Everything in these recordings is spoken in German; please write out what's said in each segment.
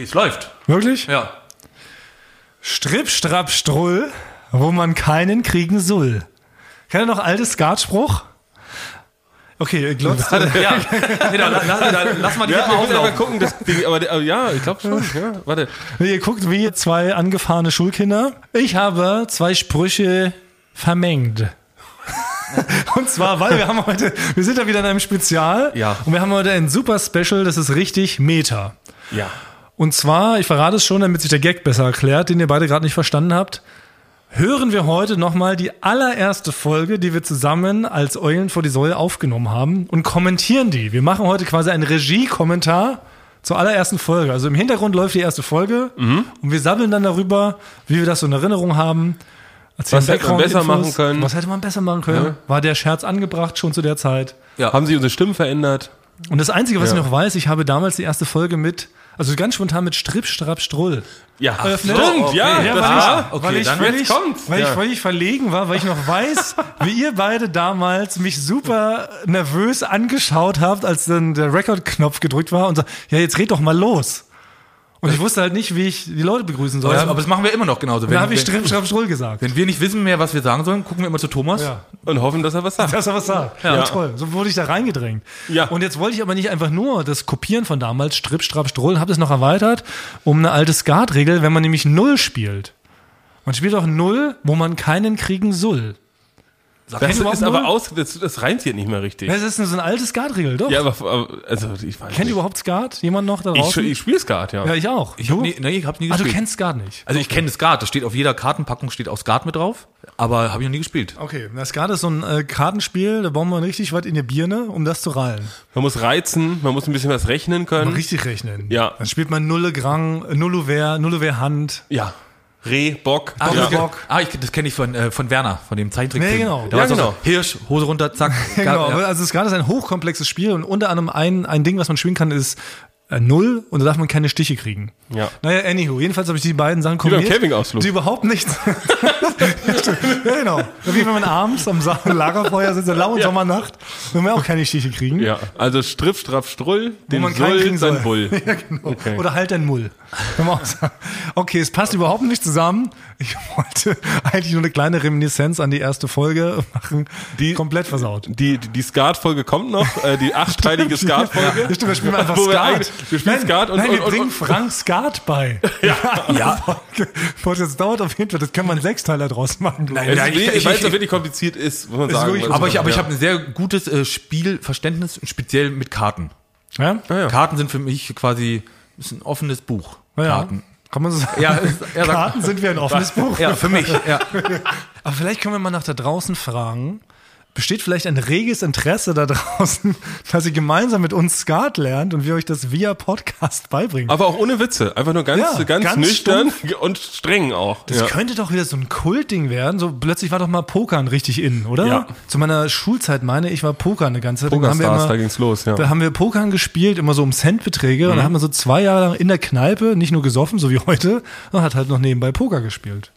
Okay, es läuft. Wirklich? Ja. Stripp, strapp, strull, wo man keinen kriegen soll. Kennt ihr noch altes Skatspruch? Okay, glotzt. Ja. Nee, da, la- la- da, lass mal die Ja, aber auflaufen. gucken, das Ding, aber, aber ja, ich glaube schon. Ja, warte. Ihr guckt wie zwei angefahrene Schulkinder. Ich habe zwei Sprüche vermengt. Und zwar, weil wir haben heute, wir sind ja wieder in einem Spezial. Ja. Und wir haben heute ein super Special, das ist richtig Meta. Ja. Und zwar, ich verrate es schon, damit sich der Gag besser erklärt, den ihr beide gerade nicht verstanden habt. Hören wir heute nochmal die allererste Folge, die wir zusammen als Eulen vor die Säule aufgenommen haben und kommentieren die. Wir machen heute quasi einen Regie-Kommentar zur allerersten Folge. Also im Hintergrund läuft die erste Folge und wir sabbeln dann darüber, wie wir das so in Erinnerung haben. Erzählen Was hätte man besser machen können? Was hätte man besser machen können? Ja. War der Scherz angebracht schon zu der Zeit? Ja. Haben sie unsere Stimmen verändert? Und das Einzige, was Ja. ich noch weiß, ich habe damals die erste Folge mit, also ganz spontan mit Stripp, Strapp, Strull. Ja, Öffnet. stimmt, okay. ja. Ja, weil, ich, okay, weil, ich dann völlig, weil ich völlig verlegen war, weil ich noch weiß, wie ihr beide damals mich super nervös angeschaut habt, als dann der Rekordknopf gedrückt war und so, ja, jetzt red doch mal los. Und ich wusste halt nicht, wie ich die Leute begrüßen soll. Ja, aber das machen wir immer noch genauso. da Wenn, habe ich Stripp, Strapp, Strull gesagt. wenn wir nicht wissen mehr, was wir sagen sollen, gucken wir immer zu Thomas. Ja. Und hoffen, dass er was sagt. Dass er was sagt. Ja. Ja. toll. So wurde ich da reingedrängt. Ja. Und jetzt wollte ich aber nicht einfach nur das Kopieren von damals, Stripp, Strapp, Strull, habe es noch erweitert um eine alte Skatregel, wenn man nämlich Null spielt. Man spielt auch Null, wo man keinen kriegen soll. Sag, Das kennst du ist aber aus, das, das reimt hier nicht mehr richtig. Das ist so eine alte Skatregel, doch. Ja, aber, also ich weiß Kennt nicht. ihr überhaupt Skat? Jemand noch da Ich, draußen? ich spiele Skat, ja. ja, ich auch. Ich hab nie, nee, ich hab's nie ah, du gespielt. kennst Skat nicht. also ich kenne Skat, das steht auf jeder Kartenpackung steht auch Skat mit drauf, aber habe ich noch nie gespielt. Okay, na, Skat ist so ein äh, Kartenspiel, da bauen wir richtig was in die Birne, um das zu rallen. Man muss reizen, man muss ein bisschen was rechnen können. richtig rechnen. Ja. Dann spielt man Nulle Grang, Nulle Wehr, Nulle Wehr Hand. Ja. Reh, Bock. Ah, ja. das, Bock. ah ich, das kenne ich von, äh, von Werner, von dem Zeichentrickfilm. Nee, genau. Da Ja, genau. So, Hirsch, Hose runter, zack. Genau, Ja. also Skat ist ein hochkomplexes Spiel und unter anderem ein, ein Ding, was man spielen kann, ist äh, Null und da darf man keine Stiche kriegen. Ja. Naja, anywho, jedenfalls habe ich die beiden Sachen beim kombiniert. Campingausflug. Die überhaupt nichts. ja, ja, genau. Wie wenn man abends am Lagerfeuer sitzt, in der lauen Sommernacht, wenn wir auch keine Stiche kriegen. Ja, also Stripp, Straff, Strull, den man keinen Sull, kriegen soll. sein Bull. Ja, genau. Okay. Oder halt dein Mull. Kann man auch. Okay, es passt überhaupt nicht zusammen. Ich wollte eigentlich nur eine kleine Reminiszenz an die erste Folge machen. Die komplett versaut. Die, die, die Skat-Folge kommt noch, äh, die achtteilige Skat-Folge. Ja, stimmt, wir spielen einfach Wo wir Skat. eigentlich- wir spielen nein, Skat und- nein, wir und- und- bringen und- Frank Skat bei. Ja, ja. Das dauert auf jeden Fall, das können wir einen Sechsteiler draus machen. Ja, ist, ich- ich, ich- weiß, dass wirklich kompliziert ist, muss man Ist sagen. wirklich Aber ich, aber ich habe ein sehr gutes äh, Spielverständnis, speziell mit Karten. Ja? ja. Karten sind für mich quasi ist ein offenes Buch. Ja, Karten. Kann man so sagen. Ja, er sagt- Karten sind wie ein offenes Buch. Ja, für mich. Ja. Aber vielleicht können wir mal nach da draußen fragen. Besteht vielleicht ein reges Interesse da draußen, dass ihr gemeinsam mit uns Skat lernt und wir euch das via Podcast beibringen? Aber auch ohne Witze. Einfach nur ganz, Ja, ganz, ganz nüchtern und streng auch. Das ja. könnte doch wieder so ein Kultding werden. So plötzlich war doch mal Pokern richtig in, oder? Ja. Zu meiner Schulzeit meine ich war Poker eine ganze Zeit. lang. haben wir Pokerstars, immer- da ging's los, ja. Da haben wir Pokern gespielt, immer so um Centbeträge. Und Mhm. dann haben wir so zwei Jahre lang in der Kneipe nicht nur gesoffen, so wie heute, sondern hat halt noch nebenbei Poker gespielt.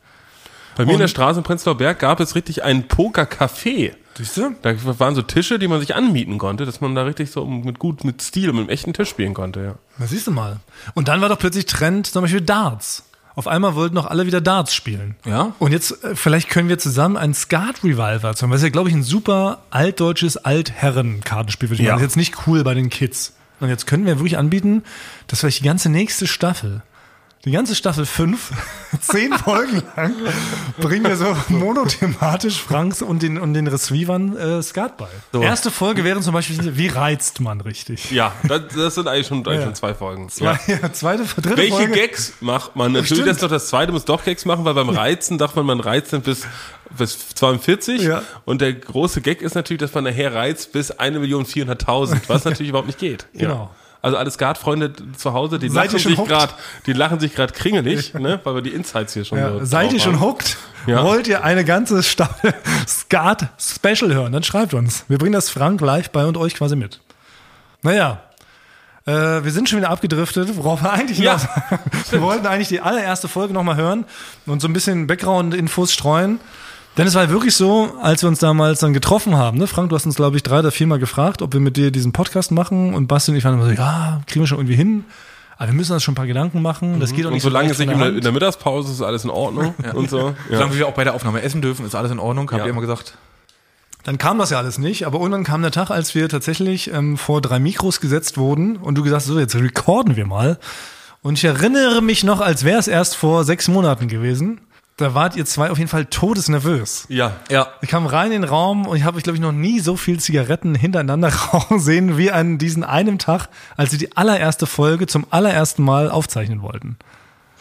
Bei mir in der und- Straße in Prenzlauer Berg gab es richtig ein Pokercafé. Siehst du? Da waren so Tische, die man sich anmieten konnte, dass man da richtig so mit gut, mit Stil mit einem echten Tisch spielen konnte, ja. Na, siehst du mal. Und dann war doch plötzlich Trend zum Beispiel Darts. Auf einmal wollten doch alle wieder Darts spielen. Ja. Und jetzt, äh, vielleicht können wir zusammen ein Skat Revival zum was ja, glaube ich, ein super altdeutsches Altherren-Kartenspiel wird. Ja. Das ist jetzt nicht cool bei den Kids. Und jetzt können wir wirklich anbieten, dass vielleicht die ganze nächste Staffel, die ganze Staffel 5, zehn Folgen lang, bringen wir so monothematisch Franks und den, und den Receivern äh, Skat bei. Erste Folge wäre zum Beispiel, wie reizt man richtig? Ja, das, das sind eigentlich schon, eigentlich Ja. schon zwei Folgen. Ja. zweite, dritte Welche Folge. Gags macht man? Natürlich Stimmt. das ist doch das zweite muss doch Gags machen, weil beim Reizen dachte man, man reizt dann bis, bis 42. Ja. Und der große Gag ist natürlich, dass man nachher reizt bis 1.400.000, was natürlich überhaupt nicht geht. Genau. Also alle Skatfreunde zu Hause, die Seid lachen sich gerade, die lachen sich gerade kringelig, ne, weil wir die Insights hier schon Ja, seid ihr schon hooked? Ja. Wollt ihr eine ganze Staffel Skat Special hören? Dann schreibt uns. Wir bringen das Frank live bei und euch quasi mit. Naja, äh, wir sind schon wieder abgedriftet, worauf wir eigentlich Ja, noch, wir wollten eigentlich die allererste Folge nochmal hören und so ein bisschen Background-Infos streuen. Denn es war wirklich so, als wir uns damals dann getroffen haben, ne, Frank, du hast uns, glaube ich, drei oder viermal gefragt, ob wir mit dir diesen Podcast machen und Basti und ich waren immer so, ja, kriegen wir schon irgendwie hin. Aber wir müssen uns schon ein paar Gedanken machen. Das geht auch Und nicht solange so es nicht in der, in der Mittagspause ist, ist alles in Ordnung und so. Ja. Solange wir auch bei der Aufnahme essen dürfen, ist alles in Ordnung, habt Ja. ihr immer gesagt. Dann kam das ja alles nicht, aber irgendwann kam der Tag, als wir tatsächlich ähm, vor drei Mikros gesetzt wurden und du gesagt hast, so, jetzt recorden wir mal. Und ich erinnere mich noch, als wäre es erst vor sechs Monaten gewesen. Da wart ihr zwei auf jeden Fall todesnervös. ja. Ja. Ich kam rein in den Raum und ich habe, glaube ich, noch nie so viel Zigaretten hintereinander rauchen sehen wie an diesen einem Tag, als sie die allererste Folge zum allerersten Mal aufzeichnen wollten.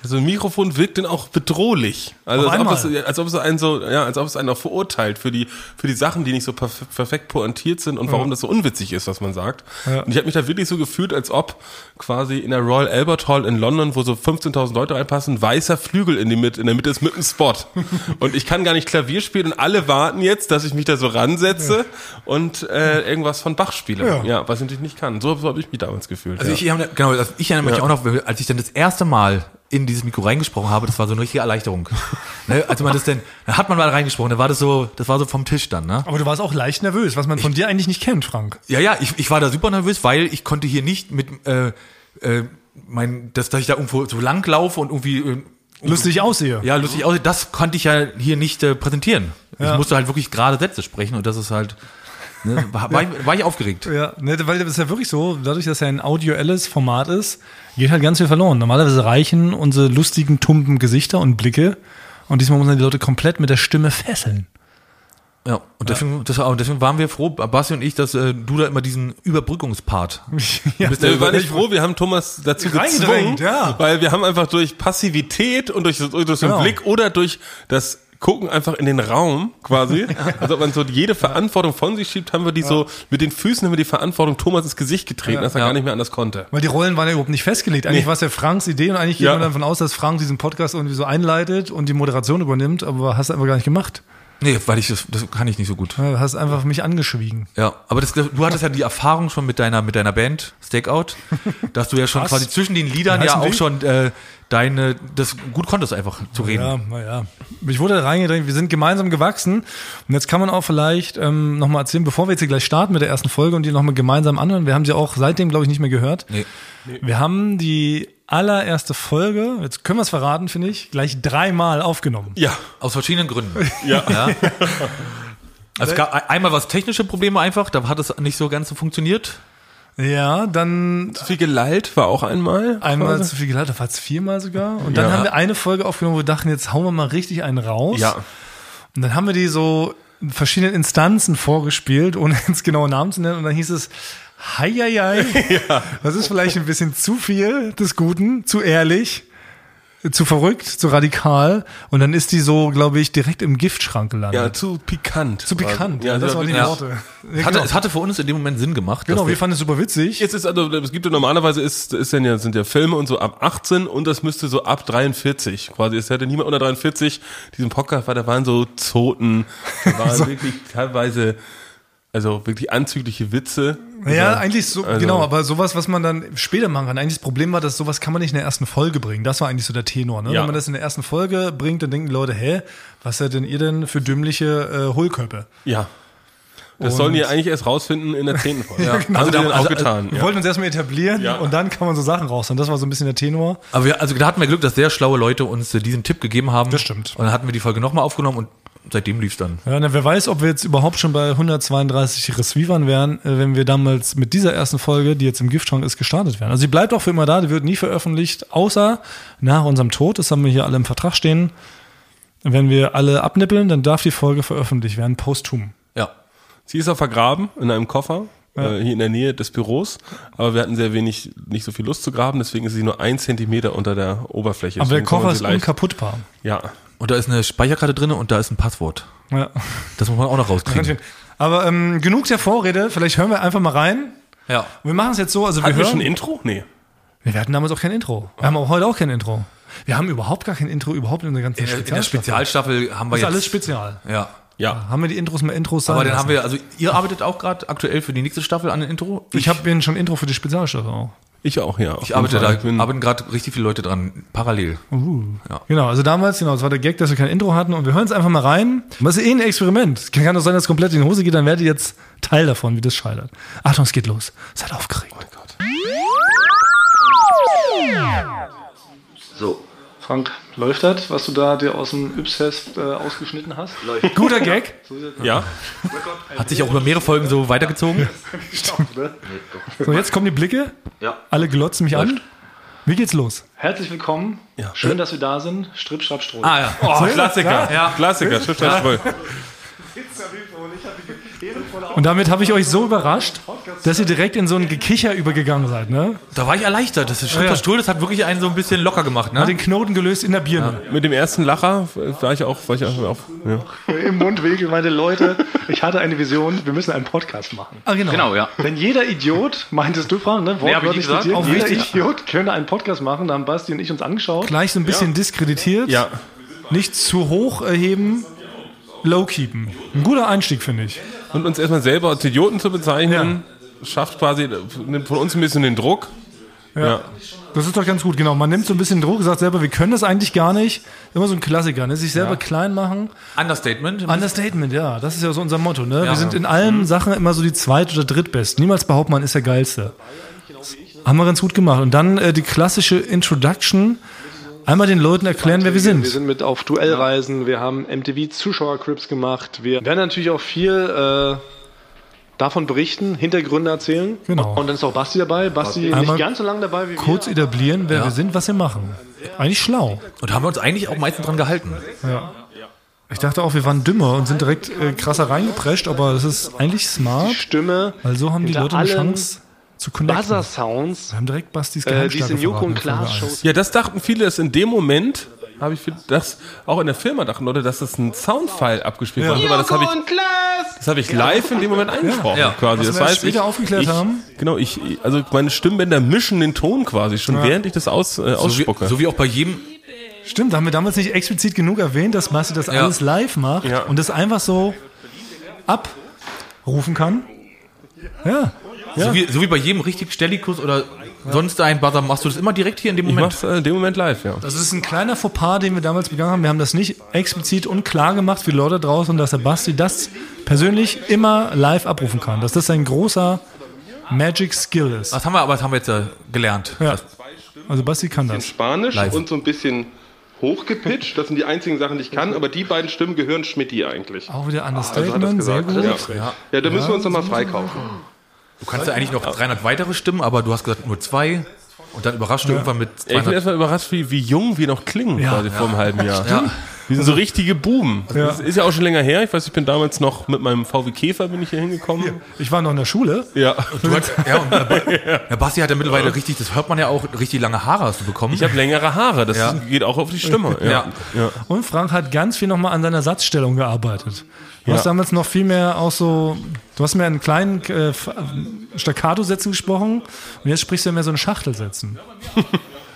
So ein Mikrofon wirkt dann auch bedrohlich. Also als ob, es, als ob es einen so, ja, als ob es einen auch verurteilt für die, für die Sachen, die nicht so perf- perfekt pointiert sind und warum das so unwitzig ist, was man sagt. Ja. Und ich habe mich da wirklich so gefühlt, als ob quasi in der Royal Albert Hall in London, wo so 15.000 Leute reinpassen, weißer Flügel in, die Mitte, in der Mitte ist mit einem Spot. und ich kann gar nicht Klavier spielen und alle warten jetzt, dass ich mich da so ransetze und äh, irgendwas von Bach spiele. Ja. Ja, was ich natürlich nicht kann. So, so habe ich mich damals gefühlt. Also ja. ich, ich, genau, also ich erinnere mich auch noch, als ich dann das erste Mal in dieses Mikro reingesprochen habe, das war so eine richtige Erleichterung. ne? Also man das denn, da hat man mal reingesprochen, da war das so, das war so vom Tisch dann, ne? Aber du warst auch leicht nervös, was man von dir eigentlich nicht kennt, Frank. Ja, ja, ich, ich war da super nervös, weil ich konnte hier nicht mit, äh, äh, mein, dass, dass ich da irgendwo so lang laufe und irgendwie äh, Lustig aussehe. ja, lustig aussieht, das konnte ich ja hier nicht äh, präsentieren. Ja. Ich musste halt wirklich gerade Sätze sprechen und das ist halt, ne, war, war, ich, war ich aufgeregt. Ja, ne, weil das ist ja wirklich so, dadurch, dass er ein audioelles Format ist, geht halt ganz viel verloren. Normalerweise reichen unsere lustigen, tumpen Gesichter und Blicke und diesmal muss man die Leute komplett mit der Stimme fesseln. Ja, und deswegen, das, war- deswegen waren wir froh, Basti und ich, dass äh, du da immer diesen Überbrückungspart. ja. bist Ja, wir waren nicht froh, wir haben Thomas dazu gezwungen, ja. weil wir haben einfach durch Passivität und durch, durch den Genau. Blick oder durch das Gucken einfach in den Raum quasi, also ob man so jede Verantwortung von sich schiebt, haben wir die so, mit den Füßen haben wir die Verantwortung Thomas ins Gesicht getreten, dass er Ja. gar nicht mehr anders konnte. Weil die Rollen waren ja überhaupt nicht festgelegt. Eigentlich Nee. war es ja Franks Idee und eigentlich geht man davon aus, dass Frank diesen Podcast irgendwie so einleitet und die Moderation übernimmt, aber hast du einfach gar nicht gemacht. Nee, weil ich das, das kann ich nicht so gut. Du hast einfach mich angeschwiegen. Ja, aber das, du hattest ja die Erfahrung schon mit deiner mit deiner Band Stakeout, dass du ja schon Was? quasi zwischen den Liedern ja auch die? schon äh, deine das gut konntest einfach zu reden. Ja, naja. Ich wurde da reingedrängt, wir sind gemeinsam gewachsen. Und jetzt kann man auch vielleicht ähm, nochmal erzählen, bevor wir jetzt hier gleich starten mit der ersten Folge und die nochmal gemeinsam anhören. Wir haben sie auch seitdem, glaube ich, nicht mehr gehört. Nee. Wir haben die allererste Folge, jetzt können wir es verraten, finde ich, gleich dreimal aufgenommen. Ja, Aus verschiedenen Gründen. ja. Ja. Also es gab ein- einmal was technische Probleme einfach, da hat es nicht so ganz so funktioniert. Ja, dann Zu viel gelallt war auch einmal. einmal quasi. zu viel geladen, da war es viermal sogar. Und dann Ja. haben wir eine Folge aufgenommen, wo wir dachten, jetzt hauen wir mal richtig einen raus. Ja. Und dann haben wir die so in verschiedenen Instanzen vorgespielt, ohne jetzt genaue Namen zu nennen. Und dann hieß es, hei, hei, hei. Das ist vielleicht ein bisschen zu viel des Guten, zu ehrlich, zu verrückt, zu radikal. Und dann ist die so, glaube ich, direkt im Giftschrank gelandet. Ja, zu pikant. zu pikant. Ja, das waren die ja. Worte. Ja, Es hatte, genau, es hatte für uns in dem Moment Sinn gemacht. genau wir fanden es super witzig. Jetzt ist also, es gibt ja normalerweise ist, ist denn ja, sind ja Filme und so ab 18 und das müsste so ab 43. Quasi, es hätte niemand unter 43 diesen Podcast, weil da waren so Zoten, da waren wirklich teilweise, also wirklich anzügliche Witze. Ja, eigentlich so, Also- genau, aber sowas, was man dann später machen kann. Eigentlich das Problem war, dass sowas kann man nicht in der ersten Folge bringen. Das war eigentlich so der Tenor. Ne? Ja. Wenn man das in der ersten Folge bringt, dann denken die Leute, hä, was seid denn ihr denn für dümmliche äh, Hohlköpfe? Ja. Das Und- sollen die eigentlich erst rausfinden in der zehnten Folge. Ja, genau. Haben sie Also dann da- auch also- getan. Wir ja. wollten uns erstmal etablieren Ja. und dann kann man so Sachen raus. Und das war so ein bisschen der Tenor. Aber wir, also da hatten wir Glück, dass sehr schlaue Leute uns diesen Tipp gegeben haben. Das stimmt. Und dann hatten wir die Folge nochmal aufgenommen und seitdem lief's dann. Ja, na, wer weiß, ob wir jetzt überhaupt schon bei 132 Resweavern wären, äh, wenn wir damals mit dieser ersten Folge, die jetzt im Giftschrank ist, gestartet wären. Also sie bleibt auch für immer da, die wird nie veröffentlicht, außer nach unserem Tod. Das haben wir hier alle im Vertrag stehen. Wenn wir alle abnippeln, dann darf die Folge veröffentlicht werden, posthum. Ja. Sie ist auch vergraben in einem Koffer, äh, hier in der Nähe des Büros. Aber wir hatten sehr wenig, nicht so viel Lust zu graben, deswegen ist sie nur ein Zentimeter unter der Oberfläche. Aber der Deswegen man Koffer ist unkaputtbar. Ja. Und da ist eine Speicherkarte drin und da ist ein Passwort. Ja. Das muss man auch noch rauskriegen. Aber ähm, genug der Vorrede, vielleicht hören wir einfach mal rein. Ja. Wir machen es jetzt so, also wir Hatten wir hören. schon ein Intro? Nee. wir hatten damals auch kein Intro. Wir haben auch heute auch kein Intro. Wir haben überhaupt gar kein Intro, überhaupt in der ganzen In der, in der Spezialstaffel. Spezialstaffel haben wir Das ist jetzt. alles spezial. Ja. Ja. Haben wir die Intros mal Intros sein Aber dann lassen? haben wir, also ihr arbeitet auch gerade aktuell für die nächste Staffel an dem Intro. Ich habe mir schon Intro für die Spezialstaffel auch. Ich auch, ja. Ich arbeite Fall. da, Ich bin- arbeiten gerade richtig viele Leute dran, parallel. Ja. Genau, also damals, genau, es war der Gag, dass wir kein Intro hatten und wir hören es einfach mal rein. Das ist eh ein Experiment. Kann doch sein, dass es komplett in die Hose geht, dann werdet ihr jetzt Teil davon, wie das scheitert. Achtung, es geht los. Seid aufgeregt. Oh mein Gott. So. Frank, läuft das, was du da dir aus dem Yps-Test äh, ausgeschnitten hast? Läuft. Guter Gag. Ja. Hat sich auch über mehrere Folgen so weitergezogen. So, jetzt kommen die Blicke. Ja. Alle glotzen mich an. Wie geht's los? Herzlich willkommen. Schön, dass wir da sind. Strip, Schrapp, Stroh. Ah ja. Oh, Klassiker. Ja. Klassiker. Schriftsteller Und damit habe ich euch so überrascht, dass ihr direkt in so ein Gekicher übergegangen seid, ne? Da war ich erleichtert. Das ist Ja. Stuhl, das hat wirklich einen so ein bisschen locker gemacht. Hat Ne? den Knoten gelöst in der Birne. Mit dem ersten Lacher war ich auch, war ich auch, ja. Im Mundwinkel meinte Leute, ich hatte eine Vision, wir müssen einen Podcast machen. Ah, genau. Genau, ja. Denn jeder Idiot, meintest du, Frank, ne? Wortwörtlich gesagt. zitiert, Auch jeder richtig. Idiot könnte einen Podcast machen. Da haben Basti und ich uns angeschaut. Gleich so ein bisschen diskreditiert. Ja. Nicht zu hoch erheben, low keepen. Ein guter Einstieg, finde ich. Und uns erstmal selber als Idioten zu bezeichnen, schafft quasi nimmt von uns ein bisschen den Druck. Ja. Das ist doch ganz gut, genau. Man nimmt so ein bisschen Druck, sagt selber, wir können das eigentlich gar nicht. Immer so ein Klassiker, ne? sich selber klein machen. Understatement. Understatement, ja, das ist ja so unser Motto. Ne? Wir sind in allen Sachen immer so die zweit- oder drittbest. Niemals behaupten, man ist der Geilste. Das haben wir ganz gut gemacht. Und dann äh, die klassische Introduction. Einmal den Leuten erklären, wer wir sind. Wir sind mit auf Duellreisen, wir haben MTV-Zuschauercrips gemacht. Wir werden natürlich auch viel äh, davon berichten, Hintergründe erzählen. Genau. Und dann ist auch Basti dabei. Basti Einmal nicht ganz so lange dabei wie Kurz wir. etablieren, wer wir sind, was wir machen. Eigentlich schlau. Und haben wir uns eigentlich auch meistens dran gehalten. Ich dachte auch, wir waren dümmer und sind direkt äh, krasser reingeprescht, aber das ist eigentlich smart, Stimme, weil so haben die Leute eine Chance zu connecten. Buzzer-Sounds, Wir haben direkt Bastis äh, die in Joko und Klaas. Shows Ja, das dachten viele, dass in dem Moment, habe ich viel- das auch in der Firma dachten Leute, dass das ein Soundfile abgespielt Ja. wurde, aber das habe ich, das habe ich live in dem Moment eingesprochen, Ja. quasi. Was Das heißt, später ich, aufgeklärt ich, haben. Genau, ich, also meine Stimmbänder mischen den Ton quasi schon, während ich das aus, äh, So wie, ausspucke. so wie auch bei jedem. Stimmt, da haben wir damals nicht explizit genug erwähnt, dass Basti das Ja. alles live macht Ja. und das einfach so abrufen kann. Ja. So, wie, so wie bei jedem richtig Stellikus oder sonst ein Buzzer machst du das immer direkt hier in dem ich Moment. mach's äh, in dem Moment live, ja. Das ist ein kleiner Fauxpas, den wir damals begangen haben. Wir haben das nicht explizit und klar gemacht für die Leute draußen, dass der Basti das persönlich immer live abrufen kann. Dass das ein großer Magic Skill ist. Das haben wir aber das haben wir jetzt äh, gelernt. Ja. Also Basti kann das. Spanisch Live. und so ein bisschen hochgepitcht. Das sind die einzigen Sachen, die ich kann, aber die beiden Stimmen gehören Schmidti eigentlich. Auch wieder Also hat das Understatement, sehr gesagt. gut. Ja. ja, da müssen wir uns nochmal freikaufen. Du kannst ja eigentlich noch 300 weitere Stimmen, aber du hast gesagt nur zwei. Und dann überrascht du irgendwann mit Ja, ich bin 200. erstmal überrascht, wie, wie jung wir noch klingen, quasi vor einem halben Jahr. Ja. Wir sind so richtige Buben. Ja. Das ist ja auch schon länger her. Ich weiß, ich bin damals noch mit meinem VW Käfer bin ich hier hingekommen. Ich war noch in der Schule. Ja. Du hast, ja, und der, der Basti hat ja mittlerweile richtig, das hört man ja auch, richtig lange Haare hast du bekommen. Ich habe längere Haare. Das Ja. geht auch auf die Stimme. Ja. Ja. ja. Und Frank hat ganz viel nochmal an seiner Satzstellung gearbeitet. Du hast damals noch viel mehr auch so, du hast mehr in kleinen äh, Staccato-Sätzen gesprochen und jetzt sprichst du ja mehr so in Schachtelsätzen.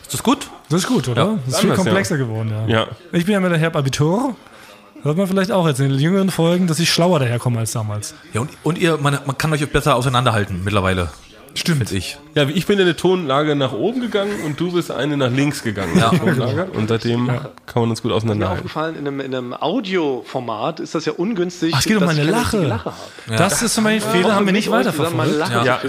Ist das gut? Das ist gut, oder? Ja, das ist viel anders, komplexer geworden, ja. Ja. Ich bin ja mit der Herr Abitur. Hört man vielleicht auch jetzt in den jüngeren Folgen, dass ich schlauer daherkomme als damals. Ja, und, und ihr, man, man kann euch besser auseinanderhalten mittlerweile. Stimmt. Ich. Ja, ich bin in eine Tonlage nach oben gegangen und du bist eine nach links gegangen. Ja. der Tonlage. Und seitdem kann man uns gut mir auseinanderhalten. aufgefallen, in einem, in einem Audioformat ist das ja ungünstig. Ach, es geht um dass meine Lache. Lache habe. Das ist zum Beispiel ein Fehler, haben wir nicht weiterverfolgt. Ja.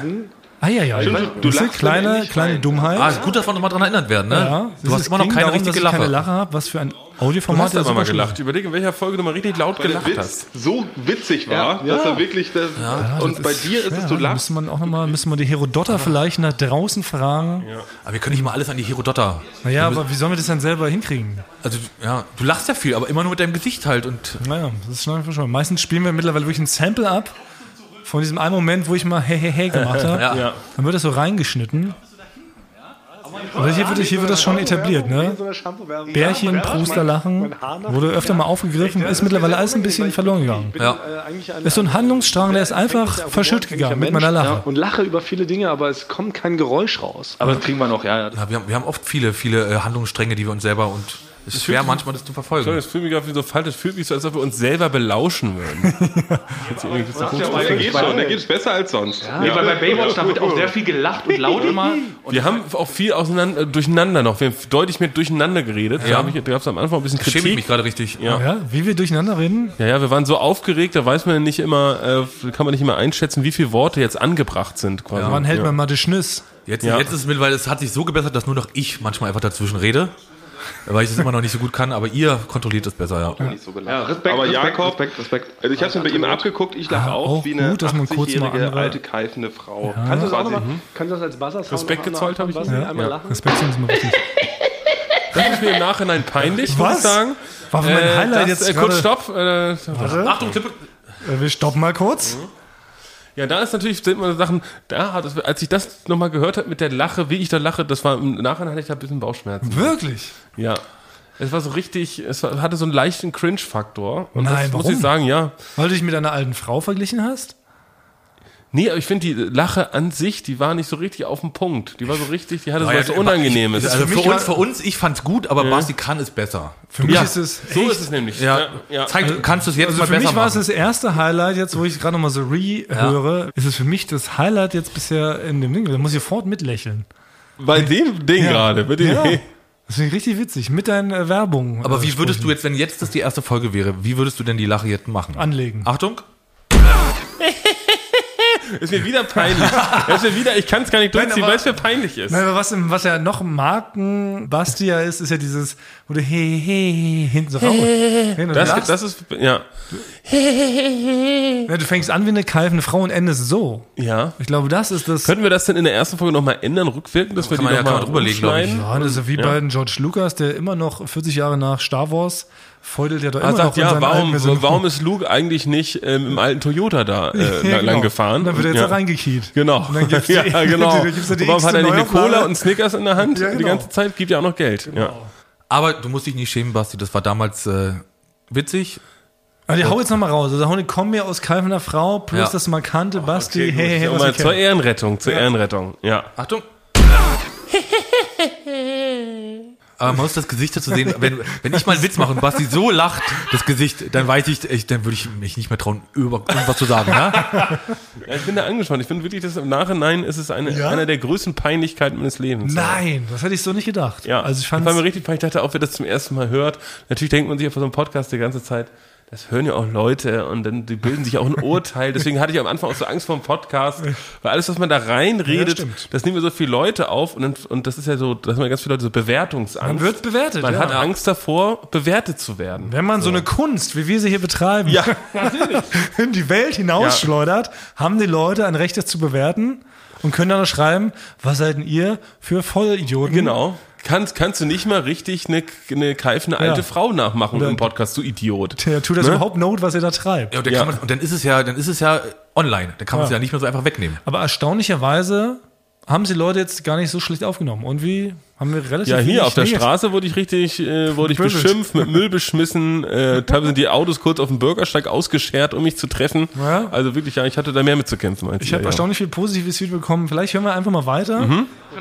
Ah ja, ja. du Das ist eine lachst kleine, kleine. Dummheit. Ah, ist gut, dass wir nochmal dran erinnert werden, ne? ja, du hast immer noch keine darum, richtige dass ich Lache. keine Lache habe, was für ein Du Audioformat hast aber super mal gelacht. Überleg, in welcher Folge du mal richtig laut Weil der gelacht Witz hast. so witzig war, dass er wirklich. Das, und bei dir ist es, du Ja, lachst. müsste man auch nochmal, müssen wir die Herodotter vielleicht nach draußen fragen. Aber wir können nicht mal alles an die Herodotter. Naja, aber wie sollen wir das dann selber hinkriegen? Also, ja, du lachst ja viel, aber immer nur mit deinem Gesicht halt. Und Naja, das ist schon. Meistens spielen wir mittlerweile wirklich ein Sample ab von diesem einen Moment, wo ich mal hey, hey, hey gemacht habe. Ja. Dann wird das so reingeschnitten. Aber hier wird, hier wird das schon etabliert, ne? Bärchen, Pruster, Lachen, wurde öfter mal aufgegriffen, ist mittlerweile alles ein bisschen verloren gegangen. ja. Ist so ein Handlungsstrang, der ist einfach verschütt gegangen mit meiner Lache. Und lache über viele Dinge, aber es kommt kein Geräusch raus. Aber das kriegen wir noch, ja. ja. ja wir, haben, wir haben oft viele, viele äh, Handlungsstränge, die wir uns selber und es ist schwer manchmal das zu verfolgen. Das fühlt mich gerade so falsch. Das fühlt mich so, als ob wir uns selber belauschen würden. Irgendwie ein bisschen komisch. Aber der geht schon, der geht besser als sonst. Nee, weil bei Baywatch, da wird auch sehr viel gelacht und laut immer. Und Wir haben auch viel auseinander, äh, durcheinander noch. Wir haben deutlich mehr durcheinander geredet. Da, Ja. ich- da gab es am Anfang ein bisschen Schäme ich Kritik. mich gerade richtig. Ja. Ja, wie wir durcheinander reden. Ja, ja, wir waren so aufgeregt, da weiß man ja nicht immer, äh, kann man nicht immer einschätzen, wie viele Worte jetzt angebracht sind. Quasi. Wann hält ja. man mal den Schniss? Jetzt, Ja. jetzt ist es mittlerweile, es hat sich so gebessert, dass nur noch ich manchmal einfach dazwischen rede. Weil ich das immer noch nicht so gut kann, aber ihr kontrolliert das besser, ja. Nicht so gelacht. Ja, Respekt, aber Respekt, Jakob, Respekt, Respekt. Also ich habe es mir bei ihm abgeguckt, ich lache Ah, auch, wie eine gut, dass man kurz mal 80-jährige andere- alte keifende Frau. Kannst du das auch nochmal, kannst du das als buzzer Respekt gezollt habe ich einmal Ja. lachen? Respekt ist mir wichtig. Das ist mir im Nachhinein peinlich, muss Was? ich sagen. War für mein Äh, Highlight das, jetzt äh, kurz gerade- Stopp. Äh, Achtung, Klippe. Äh, Wir stoppen mal kurz. Ja, da ist natürlich, sind immer Sachen, da hat es, als ich das nochmal gehört habe mit der Lache, wie ich da lache, das war, im Nachhinein hatte ich da ein bisschen Bauchschmerzen. Wirklich? Ja. Es war so richtig, es war, hatte so einen leichten Cringe-Faktor. Und Nein, das muss warum? ich sagen, ja. Weil du dich mit einer alten Frau verglichen hast? Nee, aber ich finde die Lache an sich, die war nicht so richtig auf den Punkt. Die war so richtig, die hatte so Ja, was ja, Unangenehmes. Also für, mich uns, für uns, ich fand's gut, aber Basti kann es besser. Für mich ja, ist es. so echt- ist es nämlich. Ja, ja. Zeig, kannst du es jetzt Also mal für besser mich war es machen. das erste Highlight, jetzt wo ich gerade nochmal so re-höre, ist es für mich das Highlight jetzt bisher in dem Ding. Da muss ich sofort mitlächeln. Bei dem Ding Ja. gerade, bitte. Ja. Das finde ich richtig witzig. Mit deinen äh, Werbungen. Aber äh, wie würdest sprechen. du jetzt, wenn jetzt das die erste Folge wäre, wie würdest du denn die Lache jetzt machen? anlegen? Achtung. Ist mir wieder peinlich. ist mir wieder, ich kann es gar nicht durchziehen, weil es mir peinlich ist. Nein, aber was, im- was ja noch Marken Bastia ist, ist ja dieses, wo du he, he, he, hinten so raus. Du Das, lachst, das ist, ja. ja, du fängst an wie eine keifende Frau und endest so. Ja. Ich glaube, das ist das. Könnten wir das denn in der ersten Folge nochmal ändern, rückwirkend, dass wir die man ja- nochmal kann man drüber legen, glaub ich. umschneiden? Ja, das ist ja wie bei George Lucas, der immer noch 40 Jahre nach Star Wars feudelt ja doch Er immer sagt, noch ja, warum, warum ist Luke eigentlich nicht ähm, im alten Toyota da äh, Ja, lang, genau. lang gefahren? Dann wird er jetzt ja. da reingekiet. Genau. Und dann gibt's die- ja, genau. die- die warum hat er nicht eine? Cola und Snickers in der Hand Ja, die genau. ganze Zeit? Gibt ja auch noch Geld. Ja. Aber du musst dich nicht schämen, Basti. Das war damals äh, witzig. Also die hau jetzt nochmal raus. Also hau eine Kombi aus keifender Frau plus Ja. das markante Basti. Okay, hey, hey, hey, was zur. Ehrenrettung, zur Ehrenrettung. Ja. Achtung. Aber man muss das Gesicht dazu sehen. Wenn, wenn ich mal einen Witz mache und Basti so lacht, das Gesicht, dann weiß ich, ich dann würde ich mich nicht mehr trauen, über irgendwas zu sagen. Ja? ja. Ich bin da angespannt. Ich finde wirklich, dass im Nachhinein ist es eine, Ja? einer der größten Peinlichkeiten meines Lebens. Nein, das hätte ich so nicht gedacht. Ja, also ich das fand war mir richtig peinlich. Ich dachte auch, wer das zum ersten Mal hört, natürlich denkt man sich auf so einem Podcast die ganze Zeit, das hören ja auch Leute und dann die bilden sich auch ein Urteil. Deswegen hatte ich am Anfang auch so Angst vor dem Podcast, weil alles, was man da Ja, reinredet, stimmt. das nehmen wir so viele Leute auf und, dann, und das ist ja so, das haben ja ganz viele Leute so Bewertungsangst. man wird bewertet. Man ja. hat Angst davor, bewertet zu werden. Wenn man so eine Kunst, wie wir sie hier betreiben, Ja, in die Welt hinausschleudert, haben die Leute ein Recht, das zu bewerten und können dann noch schreiben, was seid denn ihr für Vollidioten? genau. Kannst, kannst du nicht mal richtig eine, eine keifende alte Ja. Frau nachmachen Oder- im Podcast, du Idiot. Ja, tut das Ne? überhaupt Not, was ihr da treibt? Ja, und, dann Ja. Kann man, und dann ist es ja, dann ist es ja online. Dann kann man es Ja. ja nicht mehr so einfach wegnehmen. Aber erstaunlicherweise haben sie Leute jetzt gar nicht so schlecht aufgenommen. Und wie haben wir relativ Ja, hier wenig auf der negativ- Straße wurde ich richtig, äh, wurde ich beschimpft, mit Müll beschmissen, äh, teilweise sind die Autos kurz auf dem Bürgersteig ausgeschert, um mich zu treffen. Ja. Also wirklich, ja, ich hatte da mehr mitzukämpfen als Ich habe ja. erstaunlich viel positives Feedback bekommen. Vielleicht hören wir einfach mal weiter.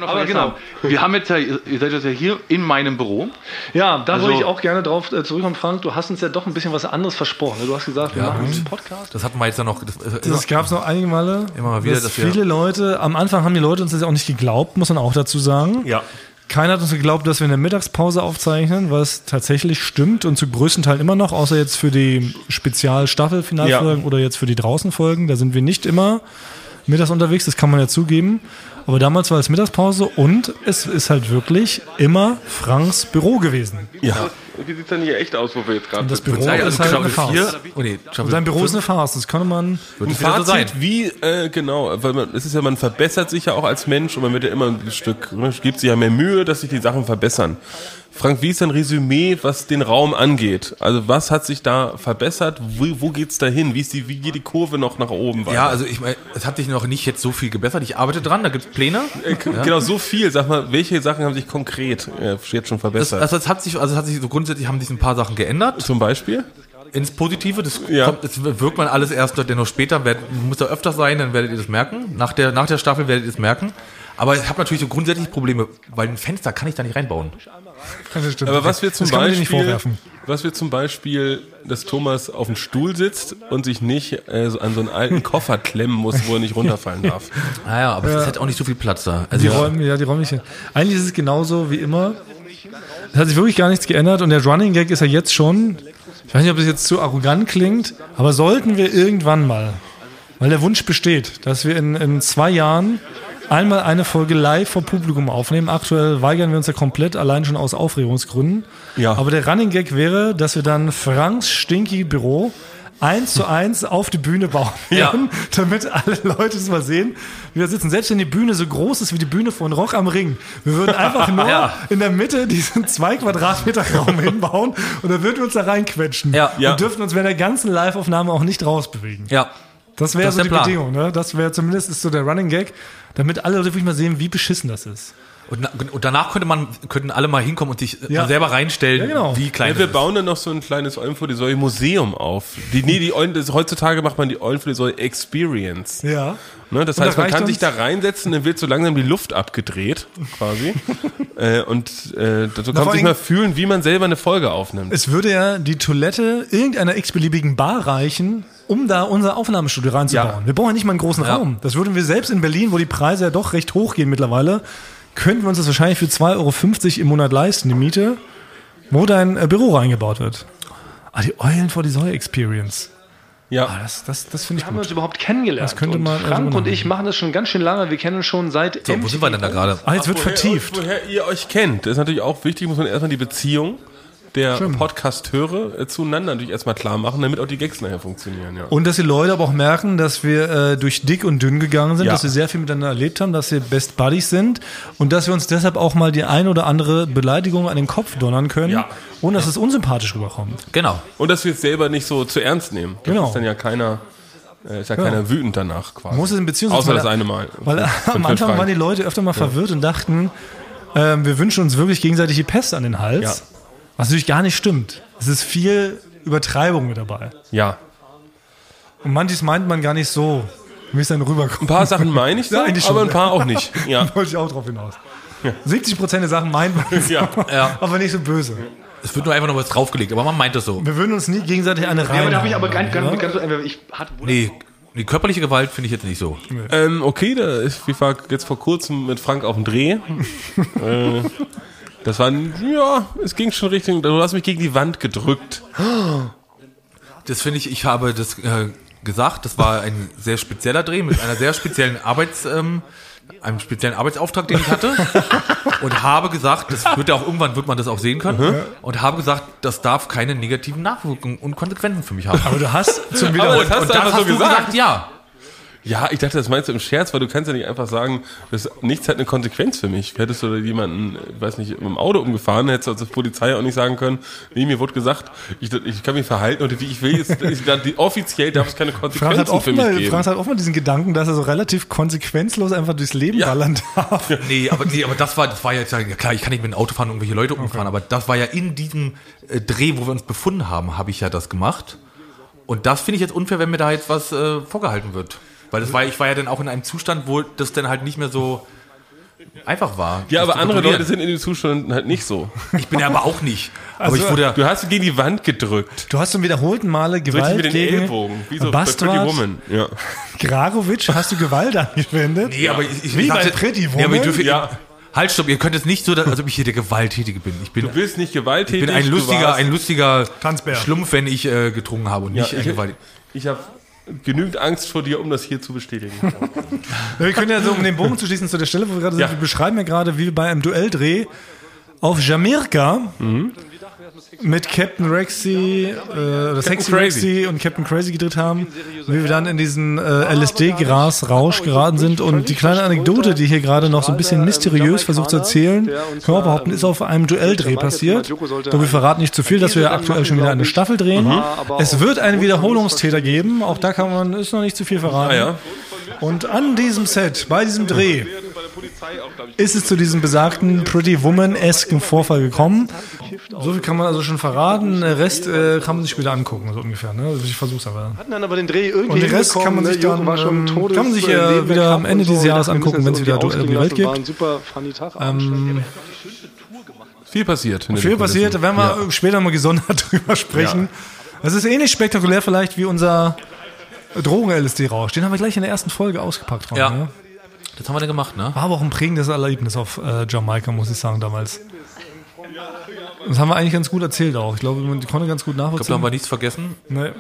Aber genau, wir haben jetzt ja, ihr seid jetzt ja hier in meinem Büro. Ja, da Also- wollte ich auch gerne drauf äh, zurückkommen, Frank. Du hast uns ja doch ein bisschen was anderes versprochen. ne? Du hast gesagt, wir Ja, machen einen Podcast. Das hatten wir jetzt ja noch. Das, äh, Das gab es noch einige Male. Immer mal wieder, dass viele Leute, am Anfang haben die Leute uns das ja auch nicht geglaubt, muss man auch dazu sagen. Ja. Keiner hat uns geglaubt, dass wir in der Mittagspause aufzeichnen, was tatsächlich stimmt und zu größten Teil immer noch, außer jetzt für die Spezial-Staffel-Finalfolgen oder jetzt für die Draußenfolgen. Da sind wir nicht immer mittags unterwegs, das kann man ja zugeben. Aber damals war es Mittagspause und es ist halt wirklich immer Franks Büro gewesen. Ja. Wie sieht's denn hier echt aus, wo wir jetzt gerade Und das? Büro ja, ist also halt eine Farce. 4. Oh nee, Sein Büro ist eine Farce, das kann man... Ein es so sein. Fazit, wie, äh, genau, weil man, es ist ja, man verbessert sich ja auch als Mensch und man wird ja immer ein Stück, ne, gibt sich ja mehr Mühe, dass sich die Sachen verbessern. Frank, wie ist dein Resümee, was den Raum angeht? Also was hat sich da verbessert? Wo, wo geht's da hin? Wie, ist die, wie geht die Kurve noch nach oben weiter? Ja, also ich meine, es hat sich noch nicht jetzt so viel gebessert. Ich arbeite dran, da gibt's Pläne. Äh, Genau, so viel. Sag mal, welche Sachen haben sich konkret äh, jetzt schon Das, verbessert? also es hat sich, also es hat sich so grundsätzlich haben sich ein paar Sachen geändert Zum Beispiel? ins Positive. Das, Ja. kommt, das wirkt man alles erst dann noch später. Werd, muss da öfter sein, dann werdet ihr das merken. Nach der, nach der Staffel werdet ihr es merken. Aber ich habe natürlich so grundsätzlich Probleme, weil ein Fenster kann ich da nicht reinbauen. Aber was wir zum das Beispiel, nicht vorwerfen. was wir zum Beispiel, dass Thomas auf dem Stuhl sitzt und sich nicht äh, so an so einen alten Koffer klemmen muss, wo er nicht runterfallen darf. Naja, aber es ist halt auch nicht so viel Platz da. Also Die Räume, ja, die räumliche. Eigentlich ist es genauso wie immer. Es hat sich wirklich gar nichts geändert und der Running Gag ist ja jetzt schon, ich weiß nicht, ob das jetzt zu arrogant klingt, aber sollten wir irgendwann mal, weil der Wunsch besteht, dass wir in, in zwei Jahren einmal eine Folge live vor Publikum aufnehmen. Aktuell weigern wir uns ja komplett, allein schon aus Aufregungsgründen. Ja. Aber der Running Gag wäre, dass wir dann Franks stinky Büro eins zu eins auf die Bühne bauen Ja. werden, damit alle Leute es mal sehen, wie wir sitzen. Selbst wenn die Bühne so groß ist wie die Bühne von Rock am Ring. Wir würden einfach nur Ja. in der Mitte diesen zwei Quadratmeter Raum hinbauen und dann würden wir uns da reinquetschen. Ja. Wir Ja. dürften uns während der ganzen Live-Aufnahme auch nicht rausbewegen. Ja. Das wäre so die Plan. Bedingung, ne? Das wäre zumindest ist so der Running Gag, damit alle wirklich mal sehen, wie beschissen das ist. Und, und danach könnte man, könnten alle mal hinkommen und sich Ja. mal selber reinstellen, Ja, genau. wie klein Ja, wir bauen dann noch so ein kleines Eulen vor die Säule Museum auf. Die, nee, die Eulen, das, heutzutage macht man die Eulen für die Säule Experience. Ja. Ne, das Und heißt, da man kann sich da reinsetzen, dann wird so langsam die Luft abgedreht, quasi. äh, und äh, so kann vor man sich mal fühlen, wie man selber eine Folge aufnimmt. Es würde ja die Toilette irgendeiner x-beliebigen Bar reichen, um da unser Aufnahmestudio reinzubauen. Ja. Wir brauchen ja nicht mal einen großen Ja. Raum. Das würden wir selbst in Berlin, wo die Preise ja doch recht hoch gehen mittlerweile, könnten wir uns das wahrscheinlich für 2,50 Euro im Monat leisten, die Miete, wo dein äh, Büro reingebaut wird. Ah, die Eulen vor die Säule Experience. Ja. Ah, das das, das finde ich haben wir uns gut. überhaupt kennengelernt. Das könnte und man- Frank also- und ich machen das schon ganz schön lange. Wir kennen uns schon seit So, wo sind wir denn da gerade? Ah, jetzt wird vertieft. Woher ihr euch kennt. Das ist natürlich auch wichtig, muss man erstmal die Beziehung der Podcasteure äh, zueinander natürlich erstmal klar machen, damit auch die Gags nachher funktionieren. Ja. Und dass die Leute aber auch merken, dass wir äh, durch dick und dünn gegangen sind, Ja. dass wir sehr viel miteinander erlebt haben, dass wir Best Buddies sind und dass wir uns deshalb auch mal die ein oder andere Beleidigung an den Kopf donnern können, Ja. ohne dass es unsympathisch rüberkommt. Genau. Und dass wir es selber nicht so zu ernst nehmen. Das Genau. ist dann ja keiner, äh, ist ja keiner wütend danach quasi. Muss es in Beziehung Außer weil- das eine Mal. Weil am Anfang waren die Leute öfter mal verwirrt und dachten, ähm, wir wünschen uns wirklich gegenseitig die Pest an den Hals. Ja. Was natürlich gar nicht stimmt. Es ist viel Übertreibung mit dabei. Ja. Und manches meint man gar nicht so, wie es dann rüberkommt. Ein paar Sachen meine ich so, Ja, eigentlich schon, aber ein ja. paar auch nicht. Ja. Wollte ich auch drauf hinaus. 70 Prozent der Sachen meint man, Ja. Ja. aber nicht so böse. Es wird nur einfach noch was draufgelegt, aber man meint das so. Wir würden uns nie gegenseitig eine rein. Ja, aber da habe ich aber ganz, ganz, ganz, ich hatte Nee, die körperliche Gewalt finde ich jetzt nicht so. Ähm, okay, da ist, ich war jetzt vor kurzem mit Frank auf dem Dreh. äh, das war, ein- ja, es ging schon Richtung, du hast mich gegen die Wand gedrückt. Das finde ich, ich habe das äh, gesagt, das war ein sehr spezieller Dreh mit einer sehr speziellen Arbeits, ähm, einem speziellen Arbeitsauftrag, den ich hatte. und habe gesagt, das wird ja auch irgendwann wird man das auch sehen können. Und habe gesagt, das darf keine negativen Nachwirkungen und Konsequenzen für mich haben. aber du hast zum Aber Wiederholen. das hast und du das hast so du gesagt. gesagt, ja. Ja, ich dachte, das meinst du im Scherz, weil du kannst ja nicht einfach sagen, das, nichts hat eine Konsequenz für mich. Hättest du jemanden, ich weiß nicht, im Auto umgefahren, hättest du als Polizei auch nicht sagen können, nee, mir wurde gesagt, ich, ich kann mich verhalten und wie ich will, jetzt, ich, die, offiziell darf es keine Frank hat, Konsequenzen für mich oftmal, geben. Frank hat oftmal diesen Gedanken, dass er so relativ konsequenzlos einfach durchs Leben Ja. ballern darf. Nee, aber, nee, aber das war, das war jetzt ja klar, ich kann nicht mit dem Auto fahren und irgendwelche Leute umfahren, aber das war ja in diesem äh, Dreh, wo wir uns befunden haben, habe ich ja das gemacht. Und das finde ich jetzt unfair, wenn mir da jetzt was äh, vorgehalten wird. Weil das war, ich war ja dann auch in einem Zustand, wo das dann halt nicht mehr so einfach war. Ja, aber andere. Leute sind in den Zuständen halt nicht so. Ich bin ja aber auch nicht. aber Also, ich wurde ja, Du hast gegen die Wand gedrückt. Du hast zum wiederholten Male So Gewalt mit den gegen Ellbogen. Wie so bei Pretty Bastard Woman. Ja. Gragovic, hast du Gewalt angewendet? nee, aber ich, ich Wie dachte- bei Pretty Nee, aber ich Woman? dürfe, Ja. Halt, stopp, ihr könnt es nicht so, dass, als ob ich hier der Gewalttätige bin. Ich bin, Du bist nicht gewalttätig. ich bin ein lustiger, ein lustiger Tanzbär. Schlumpf, wenn ich äh, getrunken habe und Ja, nicht ein ich gewalttätiger. ich habe genügend Angst vor dir, um das hier zu bestätigen. Wir können ja so, um den Bogen zu schließen zu der Stelle, wo wir gerade Ja. sind, wir beschreiben ja gerade, wie bei einem Duelldreh auf Jamaika mit Captain Rexy, äh, oder Sexy Crazy. Rexy und Captain Crazy gedreht haben, wie wir dann in diesen äh, LSD-Gras-Rausch geraten sind und die kleine Anekdote, die hier gerade noch so ein bisschen mysteriös versucht zu erzählen, können wir behaupten, ist auf einem Duelldreh passiert. Doch wir verraten nicht zu viel, dass wir ja aktuell schon wieder eine Staffel drehen. Es wird einen Wiederholungstäter geben, auch da kann man, ist noch nicht zu viel verraten. Ah ja. Und an diesem Set, bei diesem Dreh, ist es zu diesem besagten Pretty Woman-esken Vorfall gekommen. So viel kann man also schon verraten. Der Rest äh, kann man sich später angucken, so ungefähr. Ne? Also Ich versuch's aber. hatten dann aber den Dreh irgendwie Und den Rest kann man ne? sich dann, war schon ähm, Todes- kann man sich, äh, äh, wieder am Ende so. dieses Jahres angucken, wenn's jetzt wieder Duell ausklingen Gewalt lassen. gibt. War ein super funny Tag. Ähm, Viel passiert. viel passiert, da werden wir später mal gesondert drüber sprechen. Das ist ähnlich spektakulär vielleicht wie unser Drogen-LSD-Rausch. Den haben wir gleich in der ersten Folge ausgepackt. Ja. ne? Das haben wir dann gemacht, ne? War aber auch ein prägendes Erlebnis auf äh, Jamaika, muss ich sagen, damals. Das haben wir eigentlich ganz gut erzählt auch. Ich glaube, man konnte ganz gut Ich glaube, da nachvollziehen. haben wir nichts vergessen. nee.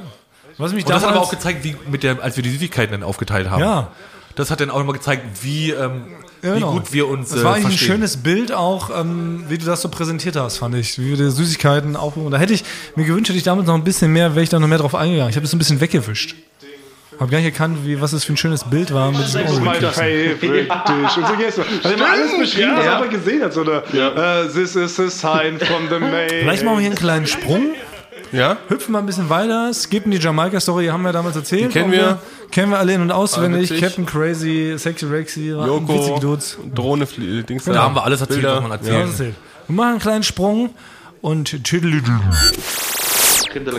Was mich Und das hat aber auch gezeigt, wie mit der, als wir die Süßigkeiten dann aufgeteilt haben. ja, das hat dann auch nochmal gezeigt, wie, ähm, Ja, wie genau. gut wir uns Das äh, war eigentlich ein verstehen. schönes Bild auch, ähm, wie du das so präsentiert hast, fand ich. Wie wir die Süßigkeiten auch. Da hätte ich mir gewünscht, hätte ich damals noch ein bisschen mehr, wäre ich da noch mehr drauf eingegangen. Ich habe das ein bisschen weggewischt. Habe gar nicht erkannt, wie, was das für ein schönes Bild war mit diesem Das ist mein Oreo. favorite dish. Und so geht's. Hat er immer alles beschrieben, was er aber gesehen hat. So eine, äh, this is a sign from the main. Vielleicht machen wir hier einen kleinen Sprung, Ja? hüpfen mal ein bisschen weiter, skippen die Jamaika-Story, die haben wir damals erzählt. Die kennen Und wir. Kennen wir alle in- und auswendig. Captain Crazy, Sexy Rexy, Joko, Dudes. Drohne, Flie- Dings. Da haben wir alles erzählt, Bilder. was man erzählt. Erzählt. Wir machen einen kleinen Sprung und tüdelüdel.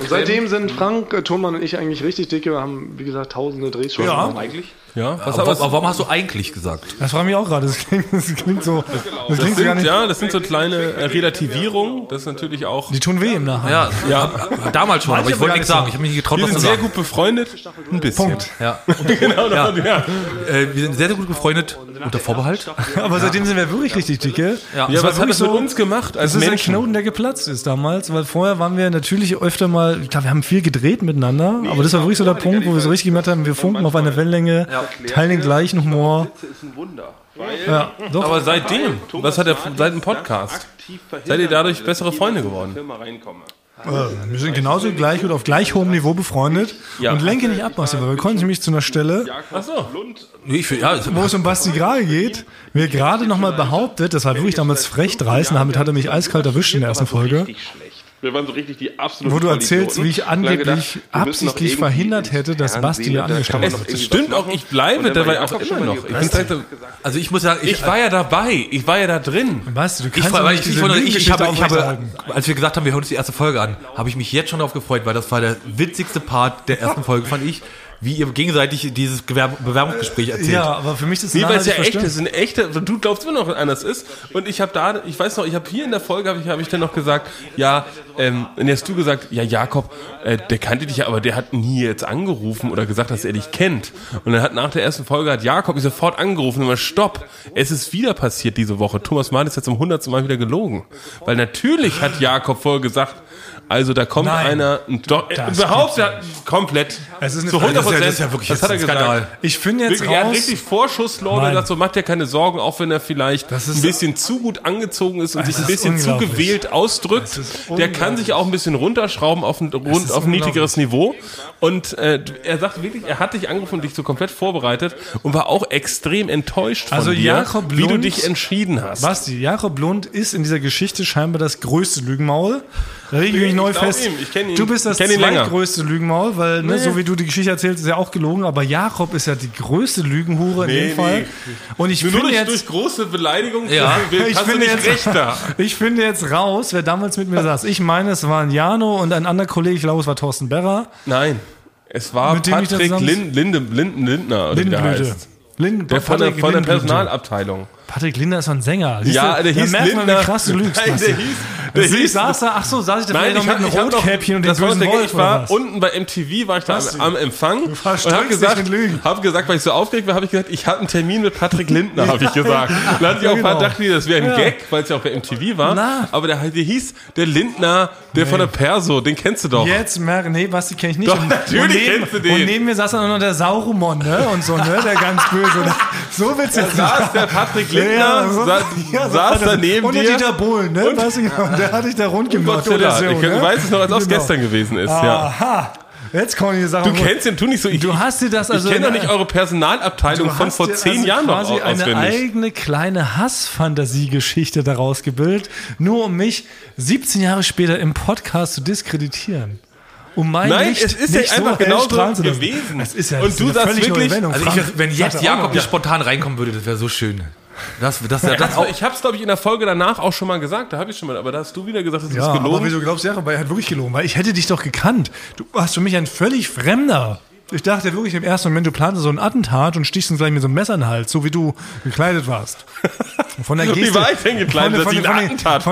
Seitdem sind Frank, äh, Thomann und ich eigentlich richtig dicke. Wir haben, wie gesagt, tausende Drehs schon. Ja. gemacht. Eigentlich? Ja, was Aber, aber, aber warum hast du eigentlich gesagt? Das frage mich auch gerade. Das klingt, das klingt so. Das das klingt so gar sind, nicht. ja, das sind so kleine äh, Relativierungen. Das ist natürlich auch. Die tun weh im Nachhinein. Ja, Ja. ja. damals schon, aber ich wollte gar nichts nicht sagen. Ich habe mich nicht getraut, Wir was sind zu sehr sagen. gut befreundet. Ein bisschen. Punkt. Ja. Genau, Ja. ja. Äh, wir sind sehr, sehr gut befreundet, unter Vorbehalt. Aber seitdem sind wir wirklich richtig dicke. Ja. Ja, was hat das mit uns gemacht als Das ist ein? Knoten, der geplatzt ist damals, weil vorher waren wir natürlich öfter mal, ich glaube, wir haben viel gedreht miteinander, aber das war wirklich so der Punkt, wo wir so richtig gemerkt haben, wir funken auf einer Wellenlänge, teilen den gleichen Humor. ist ein Wunder. Ja, doch. Aber seitdem, was hat er seit dem Podcast? Seid ihr dadurch bessere Freunde geworden? Äh, wir sind genauso gleich oder auf gleich hohem Niveau befreundet Ja. und lenke nicht ab, Marcel, weil wir kommen nämlich zu einer Stelle, Ach so. Es- wo es um Basti Grahl geht, mir gerade nochmal behauptet, das war wirklich damals frech dreist, und damit hat er mich eiskalt erwischt in der ersten Folge, Richtig schlecht. Wir waren so richtig die absoluten wo du erzählst, wie ich angeblich gedacht, absichtlich verhindert hätte, dass Basti mir angeschaut hat. Es stimmt was auch, ich bleibe dabei war auch immer noch. Ich, also ich muss sagen, ich, ich war ja dabei, ich war ja da drin. Basti, du Ich, kannst weil nicht ich, ich, diese ich, ich, habe, ich habe, als wir gesagt haben, wir hören uns die erste Folge an, habe ich mich jetzt schon darauf gefreut, weil das war der witzigste Part der ersten Folge, fand ich, wie ihr gegenseitig dieses Gewerb Bewerbungsgespräch erzählt. Ja, aber für mich ist das Nee, weil es ja echt ist, ein echter, du glaubst immer noch, anders ist. Und ich habe da, ich weiß noch, ich habe hier in der Folge, habe ich, hab ich dann noch gesagt, ja, ähm, und jetzt hast du gesagt, ja, Jakob, äh, der kannte dich ja, aber der hat nie jetzt angerufen oder gesagt, dass er dich kennt. Und dann hat nach der ersten Folge hat Jakob mich sofort angerufen und immer, stopp, es ist wieder passiert diese Woche. Thomas Mann ist jetzt zum hundertsten Mal wieder gelogen. Weil natürlich hat Jakob vorher gesagt, also da kommt Nein. einer, doch, äh, Das überhaupt ja, komplett. Es ist eine zu Frage. 100 Das ist ja- das ist ja wirklich das hat er Skandal. gesagt. Ich finde jetzt Wirklich, er hat raus, richtig Vorschusslorbeer Nein. gesagt, so macht er keine Sorgen, auch wenn er vielleicht Das ist- ein bisschen zu gut angezogen ist und sich ein bisschen zu gewählt ausdrückt. Der kann sich auch ein bisschen runterschrauben auf ein, rund, auf ein niedrigeres Niveau. Und äh, er sagt wirklich, er hat dich angerufen und dich so komplett vorbereitet und war auch extrem enttäuscht von Also dir, Jakob wie du dich entschieden hast. Basti, Jakob Lund ist in dieser Geschichte scheinbar das größte Lügenmaul. Da lege ich mich Ich neu fest. ihm, ich ihn. Du bist das zweitgrößte Lügenmaul, weil, ne, so wie du die Geschichte erzählst, ist ja auch gelogen, aber Jakob ist ja die größte Lügenhure in Nee, dem Fall. nee. Und ich Nur finde durch, jetzt, durch große Beleidigungen Ja. will- ich finde nicht jetzt, recht da. ich finde jetzt raus, wer damals mit mir saß. Ich meine, es waren Jano und ein anderer Kollege, ich glaube, es war Thorsten Berrer. Nein, es war Mit Patrick zusammen- Lin, Linde, Linden, Lindner, Lindenblüte. heißt. Lind, Der von der, von der Lindenblüte. Personalabteilung. Patrick Linder ist ein Sänger. Siehst Ja, du, der da hieß merkt man, Lindner. wie krass du lügst. Nein, der hieß, der Ich hieß saß da, ach so, saß ich da Nein, vielleicht ich noch mit ich einem Rotkäppchen und dem bösen Wolf ich war was? unten bei MTV, war ich da am, am Empfang und habe gesagt, hab gesagt, weil ich so aufgeregt war, habe ich gesagt, ich habe einen Termin mit Patrick Lindner, habe ich gesagt. Dann hat ich auch genau. dachte, das wäre ein Gag, weil es ja auch bei MTV war. Na. Aber der, der hieß der Lindner, der von der Perso, den kennst du doch. Jetzt merke, nee, Basti kenne ich nicht. Doch, und, natürlich und neben, kennst du den. Und neben mir saß dann noch der Saurumon, ne? Und so, ne? Der ganz böse. So willst du jetzt Saß der Patrick Lindner, Ja, so- sa ja, so saß daneben und der dir. Dieter Bohlen, ne? Weißt du, genau, der hatte ich da rund gemacht. Godzilla. oder so, ich ne? weiß es noch, als ob es Genau. gestern gewesen ist. Ja. Aha. Jetzt kommen die Sachen. Du kennst den, tu nicht so. Ich, Du hast dir das also ich kenne doch nicht eure Personalabteilung Du von vor zehn also Jahren noch quasi au- eine auswendig. eigene kleine Hassfantasiegeschichte daraus gebildet, nur um mich 17 Jahre später im Podcast zu diskreditieren. Um mein Nein, Licht es ist ja nicht so einfach zu lassen. gewesen. Das ist ja, Und das du ist eine sagst wirklich-. Also ich, wenn jetzt Jakob hier spontan reinkommen würde, das wäre so schön. Das, das, das, das, Also ich habe es, glaube ich, in der Folge danach auch schon mal gesagt. Da habe ich schon mal, aber da hast du wieder gesagt, das Ja, ist aber gelogen. wieso glaubst du, ja, weil er hat wirklich gelogen? Weil ich hätte dich doch gekannt. Du warst für mich ein völlig Fremder. Ich dachte wirklich im ersten Moment, du planst so ein Attentat und stichst uns gleich mit so einem Messer in den Hals, so wie du gekleidet warst. Von der Wie Geste, war ich denn gekleidet, von, den, von,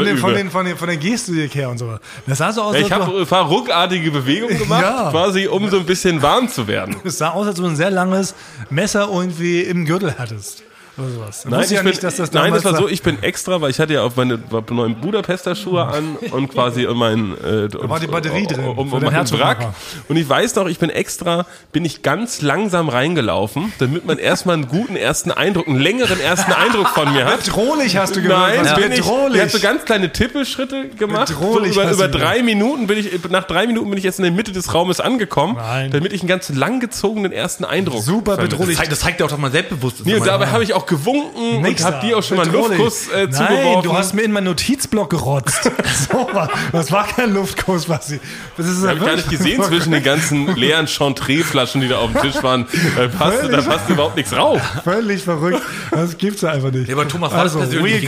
den, von, den, von, den, von der Gestik her und so. Das sah so aus, Ja, ich habe du- ein paar ruckartige Bewegungen gemacht, Ja. quasi um so ein bisschen warm zu werden. es sah aus, als ob du ein sehr langes Messer irgendwie im Gürtel hattest. Oder sowas. Nein, ich ja bin, nicht, dass das nein, das war so, ich bin extra, weil ich hatte ja auch meine neuen Budapester Schuhe an und quasi mein äh, da war die Batterie drin um, um, um den meinen Wrack. Und ich weiß noch, ich bin extra, bin ich ganz langsam reingelaufen, damit man erstmal einen guten ersten Eindruck, einen längeren ersten Eindruck von mir hat. Bedrohlich hast du Nein, was bin ich, bedrohlich. ich habe so ganz kleine Tippelschritte gemacht. So Bedrohlich über, hast über du drei Minuten bin ich, nach drei Minuten bin ich jetzt in der Mitte des Raumes angekommen, Nein. damit ich einen ganz langgezogenen ersten Eindruck. Super bedrohlich. Das zeigt, das zeigt ja auch, dass man selbstbewusst ist. Nee, dabei habe ich auch gewunken Nix und habe da. dir auch schon mal einen. Luftkuss äh, Nein, zugeworfen. du hast mir in meinen Notizblock gerotzt. so, war- das war kein Luftkuss, Basti. Das ist Hab ich gar nicht gesehen zwischen den ganzen leeren Chantre-Flaschen, die da auf dem Tisch waren. Da passt, da passt überhaupt nichts rauf. Völlig verrückt. Das gibt's ja einfach nicht. Ja, aber Thomas, war Also, das persönlich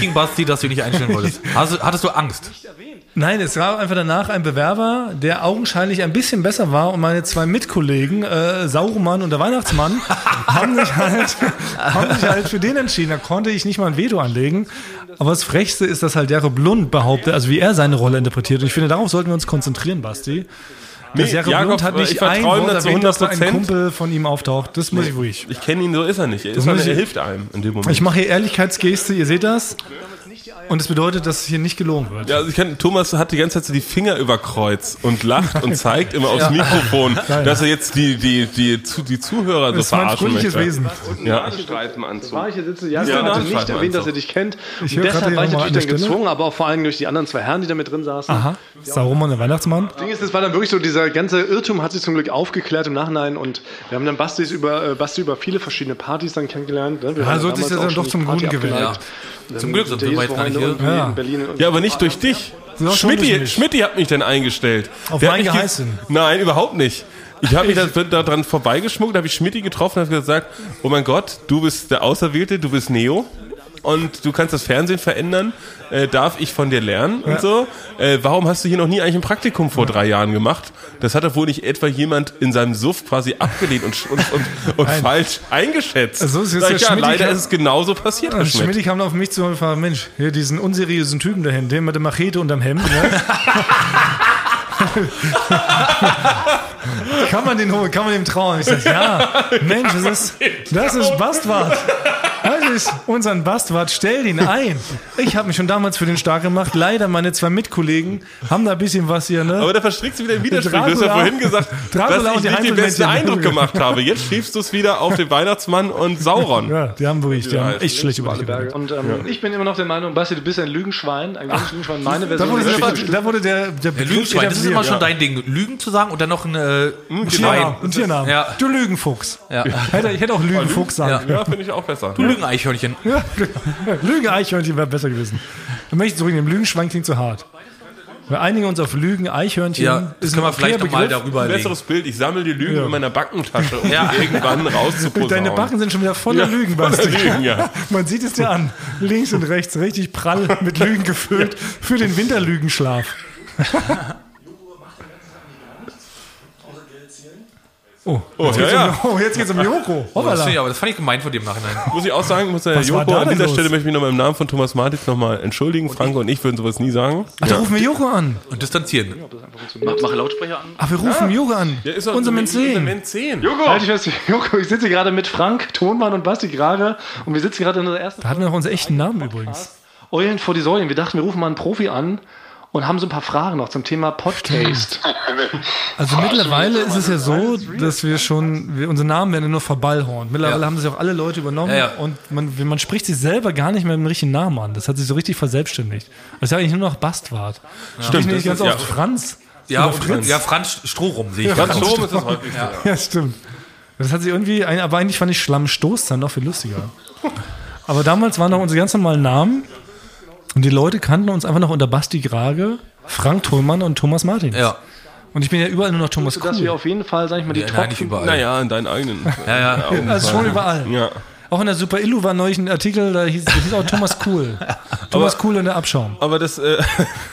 gegen Basti? dass du nicht einstellen wolltest? Hast, hattest du Angst? Nein, es war einfach danach ein Bewerber, der augenscheinlich ein bisschen besser war und meine zwei Mitkollegen, äh, Saurumann und der Weihnachtsmann, haben sich halt, haben sich halt für den entschieden. Da konnte ich nicht mal ein Veto anlegen. Aber das Frechste ist, dass halt Jakob Lund behauptet, also wie er seine Rolle interpretiert. Und ich finde, darauf sollten wir uns konzentrieren, Basti. Nee, Jakob, Jakob, hat ich nicht ein Wort erwähnt, dass ein 100%. Kumpel von ihm auftaucht. Das muss ich ruhig. Ich kenne ihn, so ist er nicht. Er, ist Das man, muss er hilft einem in dem Moment. Ich mache hier Ehrlichkeitsgeste, ihr seht das. Und es bedeutet, dass hier nicht gelogen wird. ja, also ich kann, Thomas hat die ganze Zeit so die Finger über Kreuz und lacht und zeigt immer aufs Mikrofon, dass er jetzt die, die, die, zu- die Zuhörer so das ist mein verarschen fröhliches möchte. Wesen. Ja. War ich hier sitze, ja, Ja, ja hatte nicht erwähnt, dass er dich kennt. Ich deshalb war ich natürlich dann gezwungen, aber auch vor allem durch die anderen zwei Herren, die da mit drin saßen. Aha. Saurumann, der Weihnachtsmann. Das Ding ist, es war dann wirklich so, dieser ganze Irrtum hat sich zum Glück aufgeklärt im Nachhinein und wir haben dann Bastis über, äh, Basti über viele verschiedene Partys dann kennengelernt. Ne? Wir Ja, waren so hat sich das dann doch zum Guten gewählt. Ja. Zum Glück sind wir jedes gar nicht Ja. Berlin. Ja, aber nicht durch dich. Schmidti. Schmidti hat mich dann eingestellt. Auf Der mein Geheißen. Nein, überhaupt nicht. Ich habe mich da, dran vorbeigeschmuckt, habe ich Schmidti getroffen und habe gesagt, oh mein Gott, du bist der Auserwählte, du bist Neo und du kannst das Fernsehen verändern. Äh, darf ich von dir lernen und so? Äh, warum hast du hier noch nie eigentlich ein Praktikum vor drei Jahren gemacht? Das hat doch wohl nicht etwa jemand in seinem Suff quasi abgelehnt und, und, und, und falsch eingeschätzt. Also, es ist Sag ja ja, leider ist es genauso passiert, Herr Also Schmidt. Schmidt kam auf mich zu und gefragt, Mensch, hier diesen unseriösen Typen dahin, den mit der Machete unterm Hemd. Ne? kann man den holen, kann man dem trauen? Ich sag, ja, Mensch, das ist, das ist Bastwart. Ist unseren Bastwart, stell den ein. Ich habe mich schon damals für den stark gemacht. Leider meine zwei Mitkollegen haben da ein bisschen was hier, ne? Aber da verstrickst du wieder in Widerspruch. Du hast ja vorhin gesagt, Dracula dass ich nicht den besten. Eindruck gemacht habe. Jetzt schiebst du es wieder auf den Weihnachtsmann und Sauron. ja, die haben wirklich, die haben Ja, echt schlecht über dich Berge. Und ähm, ich bin immer noch der Meinung, Basti, du bist ein Lügenschwein, ein ganz Lügenschwein. Meine Da Version wurde, der da wurde der, der Der Lügenschwein, das ist immer schon ja. dein Ding. Lügen zu sagen und dann noch ein äh, Tiernamen, Tiernamen. Ja. Du Lügenfuchs. Ja. Hätte, ich hätte auch Lügenfuchs sagen Ja. Ja, finde ich auch besser. Du Lügeneichhörnchen. Können. Lügen-Eichhörnchen wäre besser gewesen. Dann möchte ich zurücknehmen. Lügenschwein klingt zu hart. Wir einigen uns auf Lügen-Eichhörnchen. Ja, das Ist können wir vielleicht nochmal darüber Ein besseres Bild. Ich sammle die Lügen Ja. in meiner Backentasche, um Ja. irgendwann rauszuposaunen. Deine Backen sind schon wieder voller Lügen, Basti. Lügen, ja. Man sieht es dir an. Links und rechts richtig prall mit Lügen gefüllt für den Winterlügenschlaf. Oh, Oh, jetzt ja, geht's ja. um, oh, jetzt geht's um Joko. Oh, das, ich, aber das fand ich gemein von dem Nachhinein. Muss ich auch sagen, muss der Was Joko an dieser los? Stelle möchte ich mich nochmal im Namen von Thomas Martins nochmal entschuldigen. Franco und ich würden sowas nie sagen. Ach, da rufen wir Joko an. Und distanzieren. Mach, mach Lautsprecher an. Ach, wir rufen Joko an. Ja, ist Unser Mensch Menzen. Menzen. Halt dich fest, Joko, ich sitze gerade mit Frank, Tonmann und Basti Grage und wir sitzen gerade in unserer ersten Da hatten wir noch unseren echten Namen übrigens. Eulen vor die Säulen. Wir dachten, wir rufen mal einen Profi an und haben so ein paar Fragen noch zum Thema Podcast. Also mittlerweile ist es ja so, dass wir schon, wir, unsere Namen werden ja nur verballhornt. Mittlerweile Ja. haben sich auch alle Leute übernommen Ja, ja. und man, man spricht sich selber gar nicht mehr mit dem richtigen Namen an. Das hat sich so richtig verselbstständigt. Das ist ja eigentlich nur noch Bastwart. Stimmt, nicht das ganz oft ja. Franz. Ja, und, Fritz. ja, Franz Strohrum sehe ich. Ganz gerade. Strom ist das häufigste. Ja. Ja, stimmt. Das hat sich irgendwie, ein- aber eigentlich fand ich Schlammstoß dann noch viel lustiger. Aber damals waren noch unsere ganz normalen Namen und die Leute kannten uns einfach noch unter Basti Grage, Frank Thullmann und Thomas Martin. Ja. Und ich bin ja überall nur noch Thomas Dass wir auf jeden Fall, sag ich mal, die Ja, Top nein, nicht überall. Naja, in deinen eigenen. Ja, ja. Also schon überall. Ja. Auch in der Super Illu war neulich ein Artikel, da hieß, da hieß auch Thomas Cool. Thomas Cool und der Abschaum. Aber das, äh,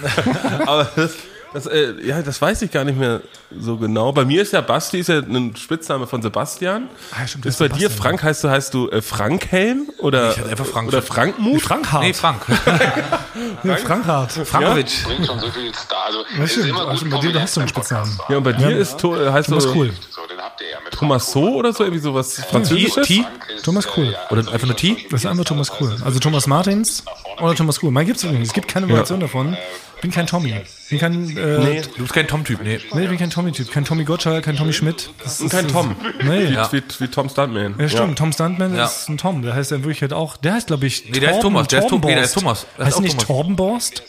aber das, das, äh, ja, das weiß ich gar nicht mehr so genau. Bei mir ist ja Basti, ist ja ein Spitzname von Sebastian. Ah, stimmt, ist bei dir Sebastian. Frank, heißt du, heißt du äh, Frankhelm? Oder, Ich hatte einfach Frank. oder Frankmut? Frankhardt. Nee, Frank. ja, Frankhardt. Frankovic. bringt schon so viel Star. Also, es ist stimmt. immer gut, Also bei dir, hast du einen Spitznamen. Ja, und bei dir ist, äh, heißt Thomas du, Cool. So, den habt Thomas So oder so, irgendwie sowas Französisches? T? Thomas Cool. Oder einfach nur T? Das ist einfach Thomas Cool. Also Thomas Martins oder Thomas Cool. Mein gibt's übrigens. Es gibt keine Variation davon. Bin kein Tommy. Bin kein, äh, nee. Du bist kein Tom-Typ, nee. ich bin kein Tommy-Typ. Kein Tommy Gottschalk, kein Tommy Schmidt. Das Und kein Tom. Nee. Ja. Wie, wie Tom Stuntman. Ja, stimmt. Tom Stuntman Ja. ist ein Tom. Der heißt ja in Wirklichkeit auch. Der heißt, glaube ich, Nee, der ist Thomas. Der ist Tom- nee, der ist. Thomas. Der heißt auch nicht Thomas. Torbenborst?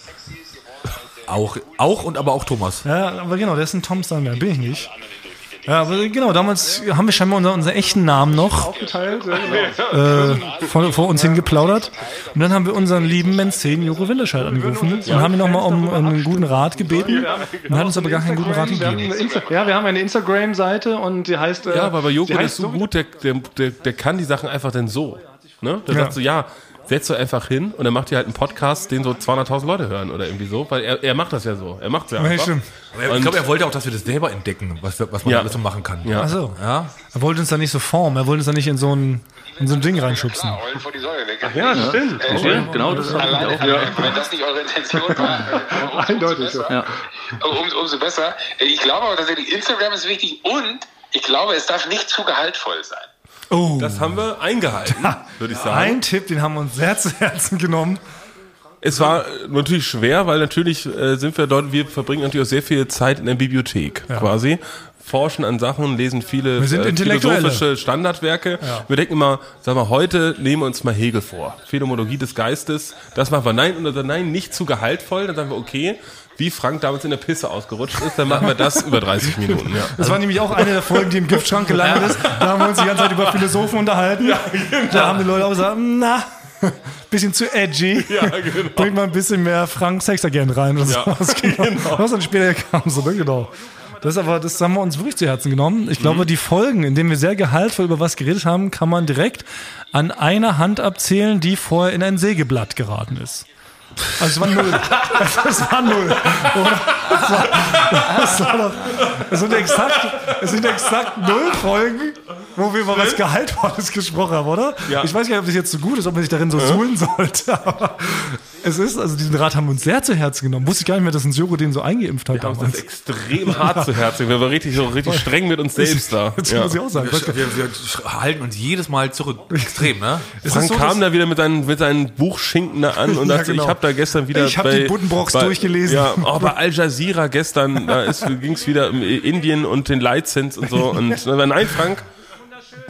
Auch, auch und aber auch Thomas. Ja, aber genau, der ist ein Tom Stuntman. Bin ich nicht. Ja, aber genau, damals haben wir scheinbar unseren, unseren echten Namen noch Aufgeteilt, ja, genau. äh, vor, vor uns hingeplaudert. Und dann haben wir unseren lieben Menzen Juro Winterscheid angerufen und haben ihn nochmal um einen guten Rat gebeten. Und hat uns aber gar keinen guten Rat gegeben. ja, wir haben eine Instagram-Seite und die heißt. Äh, Ja, aber bei Joko, ist so gut, der, der, der, der kann die Sachen einfach dann so. Ne? Der Ja. sagt so, ja, setz du einfach hin und dann macht ihr halt einen Podcast, den so 200.000 Leute hören oder irgendwie so, weil er, er macht das ja so. Er macht ja Ja, einfach. stimmt. Aber ich glaube, er wollte auch, dass wir das selber entdecken, was, wir- was man Ja. alles so machen kann. Ja. Achso. Ja? Er wollte uns da nicht so formen, er wollte uns da nicht in so ein, in so ein Ding reinschubsen. Die Säule. Ja, stimmt. Ja, genau, das ist auch. wenn das nicht eure Intention war, äh, umso, Eindeutig, umso, besser. Ja. umso, umso besser. Ich glaube aber tatsächlich, Instagram ist wichtig und ich glaube, es darf nicht zu gehaltvoll sein. Oh, Das haben wir eingehalten, würde ich sagen. ein Tipp, den haben wir uns sehr zu Herzen genommen. Es war äh, natürlich schwer, weil natürlich äh, sind wir dort, wir verbringen natürlich auch sehr viel Zeit in der Bibliothek quasi. Forschen an Sachen, lesen viele äh, philosophische Standardwerke. Wir denken immer, sag mal, heute nehmen wir uns mal Hegel vor. Phänomenologie des Geistes. Das machen wir nein oder nein, nicht zu gehaltvoll. Dann sagen wir, okay, wie Frank damals in der Pisse ausgerutscht ist, dann machen wir das über 30 Minuten. Ja. Das war nämlich auch eine der Folgen, die im Giftschrank gelandet ist. Da haben wir uns die ganze Zeit über Philosophen unterhalten. Da haben die Leute auch gesagt, na, bisschen zu edgy. Ja, genau. Bringt mal ein bisschen mehr Frank Sexagent rein. Oder Ja, so. genau. Was dann später kam, so, genau. Das aber, das haben wir uns wirklich zu Herzen genommen. Ich Mhm. glaube, die Folgen, in denen wir sehr gehaltvoll über was geredet haben, kann man direkt an einer Hand abzählen, die vorher in ein Sägeblatt geraten ist. Also es war null. Es war null. Es war, es war doch, es sind exakt, es sind exakt null Folgen, wo wir über was Gehaltvolles gesprochen haben, oder? Ja. Ich weiß gar nicht, ob das jetzt so gut ist, ob man sich darin so suhlen sollte. Aber es ist, also diesen Rat haben wir uns sehr zu Herzen genommen. Wusste ich gar nicht mehr, dass ein Joko den so eingeimpft hat Das ist damals. extrem hart zu Herzen. Wir waren richtig, so richtig streng mit uns selbst da. Jetzt Ja. muss ich auch sagen. Wir, wir, wir halten uns jedes Mal zurück. Extrem, ne? Es Frank ist so, kam da wieder mit seinen, mit seinen Buchschinken da an und Ja, dachte, genau. ich habe da gestern wieder Ich hab die Buddenbrooks bei- durchgelesen. Ja, auch bei Al Jazeera gestern, da ging es wieder um Indien und den Lizenz und so. Und äh, nein, Frank,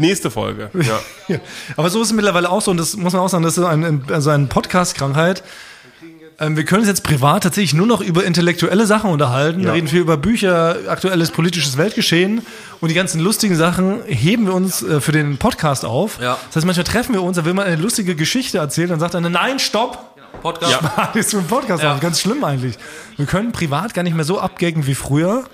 nächste Folge. Ja. Ja. Aber so ist es mittlerweile auch so, und das muss man auch sagen, das ist ein, also eine Podcast-Krankheit. Ähm, wir können uns jetzt privat tatsächlich nur noch über intellektuelle Sachen unterhalten, reden viel über Bücher, aktuelles politisches Weltgeschehen und die ganzen lustigen Sachen heben wir uns äh, für den Podcast auf. Ja. Das heißt, manchmal treffen wir uns, da will man eine lustige Geschichte erzählen, dann sagt einer, nein, stopp, Podcast. das ist für einen Podcast Ja. auf. Ganz schlimm eigentlich. Wir können privat gar nicht mehr so abgaggen wie früher,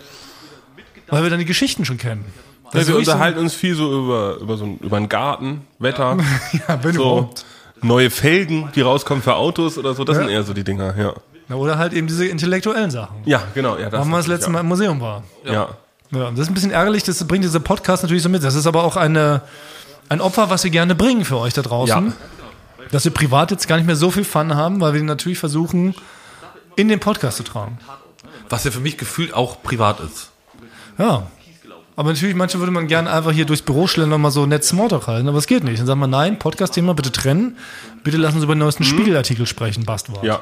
weil wir dann die Geschichten schon kennen. Das Ja, wir wirklich so- unterhalten uns viel so über, über, so ein, über einen Garten, Wetter, ja, wenn so überhaupt. neue Felgen, die rauskommen für Autos oder so. Das Ja. sind eher so die Dinger, ja. Na, Oder halt eben diese intellektuellen Sachen. Ja, genau. Ja, das Warum wir das letzte Mal im Museum war. Ja. ja. Ja, das ist ein bisschen ärgerlich, das bringt dieser Podcast natürlich so mit. Das ist aber auch eine, ein Opfer, was wir gerne bringen für euch da draußen. Ja. Dass wir privat jetzt gar nicht mehr so viel Fun haben, weil wir natürlich versuchen, in den Podcast zu tragen. Was ja für mich gefühlt auch privat ist. Ja. Aber natürlich, manche würde man gerne einfach hier durchs Büro schlendern und mal so nett Smalltalk halten, aber es geht nicht. Dann sagt man, nein, Podcast-Thema bitte trennen. Bitte lassen Sie über den neuesten Spiegelartikel sprechen, Bastwort. ja.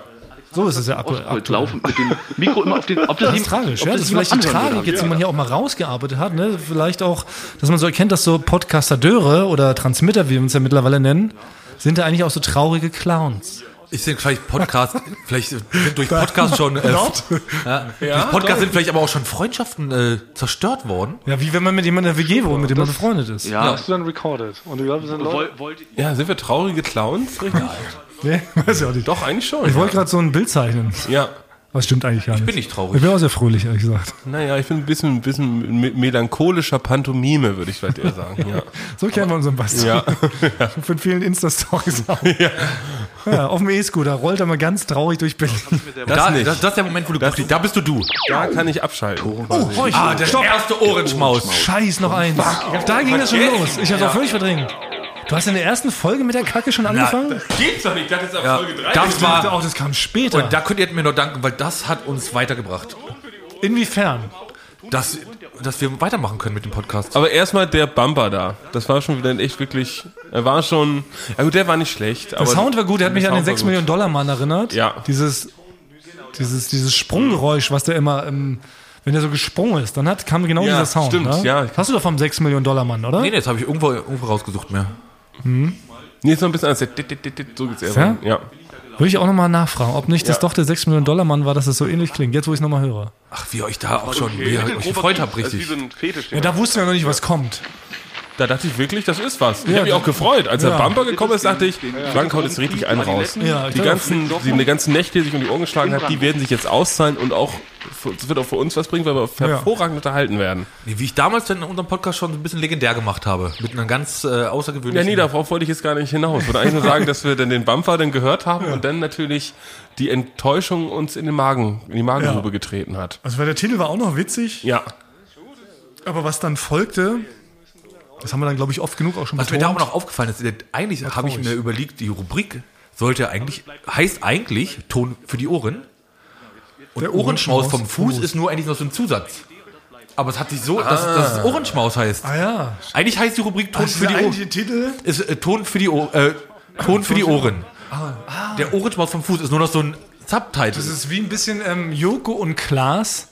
So ist es ja aktuell. Mit Laufen mit dem Mikro immer auf den. Ob das, Das ist tragisch, ob ja. Das ist jemand vielleicht die Tragik jetzt, die man hier auch mal rausgearbeitet hat. Ne? Vielleicht auch, dass man so erkennt, dass so Podcastadeure oder Transmitter, wie wir uns ja mittlerweile nennen, sind ja eigentlich auch so traurige Clowns. Ich sehe vielleicht Podcast, vielleicht sind durch Podcast schon, äh, ja, durch Podcast sind vielleicht aber auch schon Freundschaften äh, zerstört worden. Ja, wie wenn man mit jemandem in der WG wohnt, mit dem man befreundet ist. Ja, Hast du dann recorded? Und ich glaube, wir sind Leute. Ja, sind wir traurige Clowns? Richtig? Nee, weiß ich auch nicht. Doch, eigentlich schon. Ich wollte gerade so ein Bild zeichnen. ja. Was stimmt eigentlich gar nicht. Ich bin nicht Ich traurig. bin auch sehr fröhlich, ehrlich gesagt. Naja, ich bin ein bisschen, ein bisschen me- melancholischer Pantomime, würde ich vielleicht eher sagen. Ja. So kennen wir unseren Basti. Ja. Von vielen Insta-Stories auch. Ja. Auf dem E-Scooter rollt er mal ganz traurig durch Berlin. da, nicht. Das, das ist der Moment, wo du guckst, da bist du du. Da kann ich abschalten. Oh, Ah, der erste Orange-Maus. Scheiß, noch eins. Da ging das schon los. Ich hab's auch völlig verdrängt. Du hast in der ersten Folge mit der Kacke schon angefangen? Geht's doch nicht, ich dachte, das ist Ja, Folge 3. das war, auch, das kam später. und da könnt ihr mir nur danken, weil das hat uns weitergebracht. Inwiefern? Das, dass wir weitermachen können mit dem Podcast. Aber erstmal der Bumper da. Das war schon wieder echt wirklich. Er war schon. Ja gut, der war nicht schlecht. Der Sound war gut, der hat mich an den 6 Millionen Dollar Mann erinnert. Ja. Dieses, dieses, dieses Sprunggeräusch, was der immer, ähm, wenn der so gesprungen ist, dann hat, kam genau Ja, dieser Sound. stimmt, ne? ja. Hast du doch vom 6 Millionen Dollar Mann, oder? Nee, nee, das habe ich irgendwo, irgendwo rausgesucht mehr. Nee, ist noch ein bisschen anders. Dit, dit, dit, dit, So geht's eher. Ja? Ja. Würde ich auch nochmal nachfragen, ob nicht das Ja. doch der 6 Millionen Dollar Mann war, dass es so ähnlich klingt. Jetzt, wo ich es nochmal höre. Ach, wie ihr euch da auch schon, wie ihr euch gefreut habt, richtig. Ja, da wussten wir noch nicht, was kommt. Da dachte ich wirklich, das ist was. Ich Ja, habe mich auch gefreut. Als ja. der Bumper gekommen ist, dachte ich, Frank haut jetzt richtig einen raus. Ja, Die ganzen, die, die ganzen Nächte, die sich um die Ohren geschlagen hat, die werden sich jetzt auszahlen und auch, es wird auch für uns was bringen, weil wir hervorragend unterhalten werden. Wie ich damals dann in unserem Podcast schon so ein bisschen legendär gemacht habe. Mit einer ganz äh, Ja, außergewöhnlichen... nee, darauf wollte ich jetzt gar nicht hinaus. Ich wollte eigentlich nur sagen, dass wir dann den Bumper dann gehört haben und dann natürlich die Enttäuschung uns in den Magen, in die Magengrube Ja. getreten hat. Also, weil der Titel war auch noch witzig, Ja. aber was dann folgte, das haben wir dann, glaube ich, oft genug auch schon Was mir da betont. aber noch aufgefallen ist, eigentlich habe ich mir überlegt, die Rubrik sollte eigentlich, heißt eigentlich Ton für die Ohren. Und Der Ohrenschmaus vom Fuß ist nur eigentlich noch so ein Zusatz. Aber es hat sich so, dass, dass es Ohrenschmaus heißt. Ah ja. Eigentlich heißt die Rubrik Ton Also für die Ohren. Titel. Ist, äh, Ton für die, Ohr- äh, Ton für die Ohren. Der Ohrenschmaus vom Fuß ist nur noch so ein Subtitle. Das ist wie ein bisschen ähm, Joko und Klaas.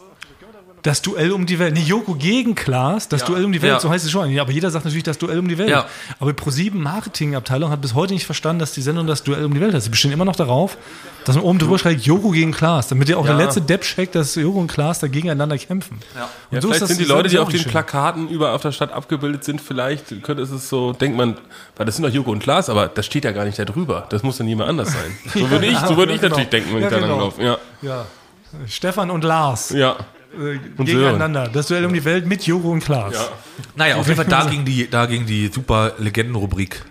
Das Duell um die Welt. Nee, Joko gegen Klaas, das Duell um die Welt, Ja. so heißt es schon. Aber jeder sagt natürlich das Duell um die Welt. Ja. Aber die Pro7 Marketingabteilung hat bis heute nicht verstanden, dass die Sendung das Duell um die Welt heißt. Sie bestehen immer noch darauf, dass man oben drüber schreibt, Joko gegen Klaas, damit ja auch der letzte Depp checkt, dass Joko und Klaas da gegeneinander kämpfen. Ja. Ja, vielleicht sind die Leute, die auf den Plakaten überall auf der Stadt abgebildet sind, vielleicht könnte es so, denkt man, weil das sind doch Joko und Klaas, aber das steht ja gar nicht da drüber. Das muss dann jemand anders sein. So würde ich, so würde ich Ja, natürlich genau. denken, wenn Ja, ich da lang genau. laufe. Ja. Ja. Stefan und Lars Ja. Äh, Und gegeneinander. Das Duell um die Welt mit Joko und Klaas. Ja. naja, auf jeden Fall da ging die, da ging die super Legendenrubrik.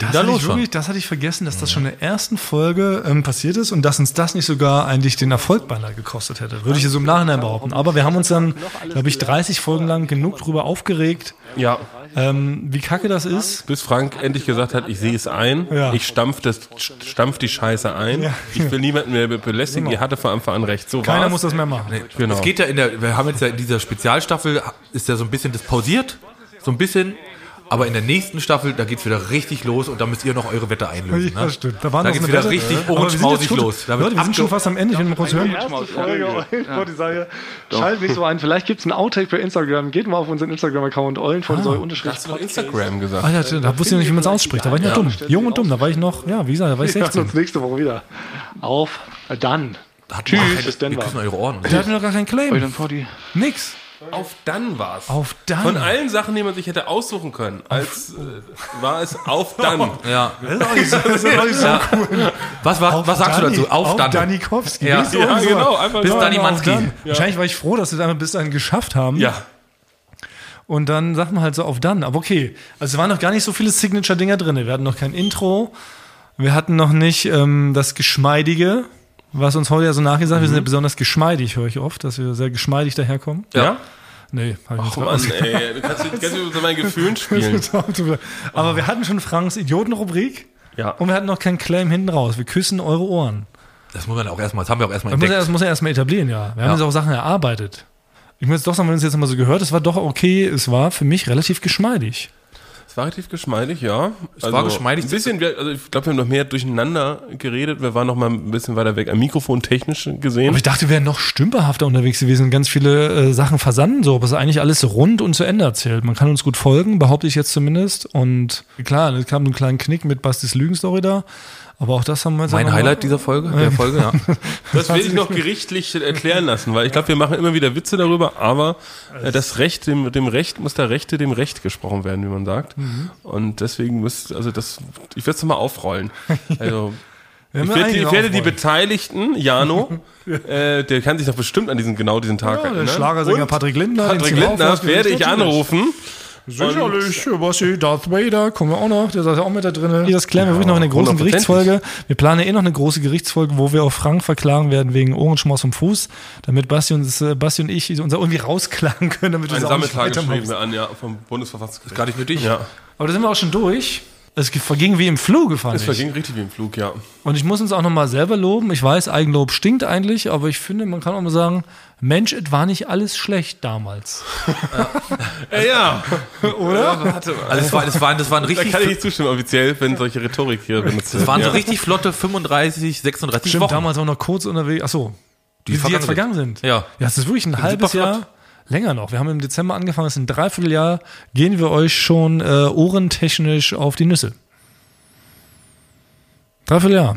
Das, da hatte los ich wirklich, das hatte ich vergessen, dass das schon in der ersten Folge ähm, passiert ist und dass uns das nicht sogar eigentlich den Erfolg beinahe gekostet hätte. Würde ich so im Nachhinein behaupten. Aber wir haben uns dann, glaube ich, 30 Folgen lang genug drüber aufgeregt, ja. ähm, wie kacke das ist. Bis Frank endlich gesagt hat, ich sehe es ein, Ja. ich stampf, das, stampf die Scheiße ein, Ja. ich will niemanden mehr belästigen, ihr hatte von Anfang an recht. So Keiner war's. muss das mehr machen. Genau. Es geht ja in der, wir haben jetzt ja in dieser Spezialstaffel, ist ja so ein bisschen das pausiert, so ein bisschen. Aber in der nächsten Staffel, da geht's wieder richtig los und da müsst ihr noch eure Wette einlösen. Ja, Ne? stimmt. Da, waren Da geht's wieder Wette. richtig wir schon- los. Da wird Leute, wir sind schon fast am Ende. Ich will mal kurz hören. erste Folge schalt nicht so ein. Vielleicht gibt es einen Outtake bei Instagram. Geht mal auf unseren Instagram-Account Eulen von Säu unterstrich Hast du noch Instagram gesagt? Ah, ja, da wusste ich noch nicht, wie man es ausspricht. Da war ich noch dumm. Jung und dumm. Da war ich noch, ja, wie gesagt, da war ich Wir hören 16. uns nächste Woche wieder. Auf dann. Tschüss, bis Wir Denver. küssen eure Ohren. Der hatte noch gar keinen Claim. Nix. Auf dann war's. Auf dann. Von allen Sachen, die man sich hätte aussuchen können, als äh, war es auf dann. Ja. Das ist auch nicht so, das ist auch nicht so cool. Was, was, was sagst du Danny- dazu? Auf, dann. Danikowski. Ja. Bis Ja, genau, einfach Bis auf Manski. dann. Wahrscheinlich war ich froh, dass wir es einfach bis dahin geschafft haben. Ja. Und dann sagt man halt so auf dann. Aber okay, also es waren noch gar nicht so viele Signature-Dinger drin. Wir hatten noch kein Intro. Wir hatten noch nicht ähm, das Geschmeidige, was uns heute ja so nachgesagt. Wir sind ja besonders geschmeidig, höre ich oft, dass wir sehr geschmeidig daherkommen. Ja? Nee, hab ich nicht Oh Mann, ey, du kannst, kannst du mit meinen Gefühlen spielen. Aber wir hatten schon Franks Idiotenrubrik Ja. und wir hatten noch keinen Claim hinten raus. Wir küssen eure Ohren. Das muss man auch erstmal, das haben wir auch erstmal Das muss, er, entdeckt. das muss er erstmal etablieren, ja. Wir haben Ja. jetzt auch Sachen erarbeitet. Ich muss jetzt doch sagen, wenn uns jetzt mal so gehört, es war doch okay, es war für mich relativ geschmeidig. Es war relativ geschmeidig, ja. Es war geschmeidig. Ein bisschen, also ich glaube, wir haben noch mehr durcheinander geredet. Wir waren noch mal ein bisschen weiter weg am Mikrofon technisch gesehen. Aber ich dachte, wir wären noch stümperhafter unterwegs gewesen und ganz viele äh, Sachen versanden, so. Aber es ist eigentlich alles rund und zu Ende erzählt. Man kann uns gut folgen, behaupte ich jetzt zumindest. Und klar, es kam ein kleinen Knick mit Bastis Lügenstory da. Aber auch das haben wir jetzt Mein einfach mal- Highlight dieser Folge, der Folge, ja. Das will ich noch gerichtlich erklären lassen, weil ich glaube, wir machen immer wieder Witze darüber, aber äh, das Recht, dem, dem Recht muss der Rechte dem Recht gesprochen werden, wie man sagt. Mhm. Und deswegen muss, also das, ich werde es mal aufrollen. Also ich werde, ich werde die. Beteiligten, Jano, äh, der kann sich doch bestimmt an diesen genau diesen Tag Ja, der erinnern. Schlagersänger Und Patrick Lindner. Patrick Lindner werde ich anrufen. Sicherlich, Basti, Darth Vader, kommen wir auch noch, der saß ja auch mit da drin. Das klären wir wirklich noch in der großen. Gerichtsfolge. Wir planen ja eh noch eine große Gerichtsfolge, wo wir auch Frank verklagen werden wegen Ohrenschmaus vom Fuß, damit Basti, uns, äh, Basti und ich uns irgendwie rausklagen können, damit wir Ein weitermachen. streben wir an, ja, vom Bundesverfassungsgericht. Gar nicht nötig. Ja. Aber da sind wir auch schon durch. Es verging wie im Fluge, fand Es ich. verging richtig wie im Flug, ja. Und ich muss uns auch nochmal selber loben. Ich weiß, Eigenlob stinkt eigentlich, aber ich finde, man kann auch mal sagen, Mensch, es war nicht alles schlecht damals. Ja, ja. Oder? warte mal. Also es war, das waren, das waren Da richtig, kann ich nicht zustimmen offiziell, wenn solche Rhetorik hier benutzt das waren so ja. richtig flotte 35, 36 Stimmt, Wochen. damals auch noch kurz unterwegs. Achso, die, die vergangen jetzt vergangen sind. Ja. Ja, es ist wirklich ein halbes super flott. Jahr länger noch. Wir haben im Dezember angefangen, es ist ein Dreivierteljahr, gehen wir euch schon äh, ohrentechnisch auf die Nüsse. Dreivierteljahr.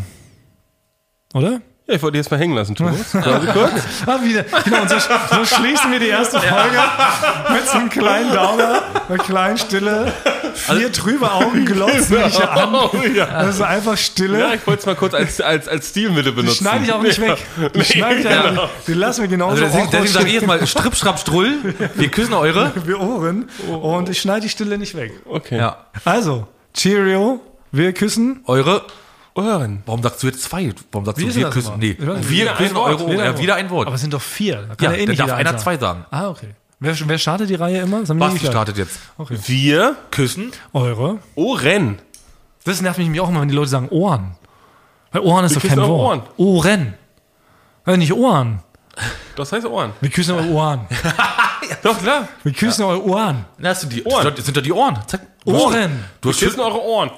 Oder? Ja, ich wollte die jetzt mal hängen lassen, Thomas. Warte kurz. Ah, wieder. Genau, und so, so schließen wir die erste Folge mit so einem kleinen Daumen, einer kleinen Stille. Vier trübe Augen glotzen mich an. Ja. Das ist einfach Stille. ja, ich wollte es mal kurz als, als, als Stilmittel Die benutzen. schneide ich auch nicht weg. Die schneide ich einfach nicht. Die lassen wir genauso Also deswegen, deswegen sage ich jetzt mal Stripp, Schrapp, Strull. Wir küssen eure. wie Ohren. Und ich schneide die Stille nicht weg. Okay. Ja. Also, Cheerio. Wir küssen. Eure. Ohren. Warum sagst du jetzt zwei? Warum sagst Wie du wir küssen? immer? Nee, wir Wieder küssen ein Wort, eure Ohren. Ja, wieder ein Wort. Aber es sind doch vier. Da kann Ja, ja, eh dann darf einer zwei sagen. Ah, okay. Wer, wer startet die Reihe immer? Basti startet jetzt. Wir Küssen. Eure. Ohren. Das nervt mich auch immer, wenn die Leute sagen Ohren. Weil Ohren ist Wir doch kein Wort. Ohren. Weil nicht Ohren. Das heißt Ohren. Wir küssen eure Ohren. Doch, klar. Wir küssen eure Ohren. Na, das sind die Ohren. Das sind doch die Ohren. Zeig. Ohren. Du hast Wir küssen eure Ohren.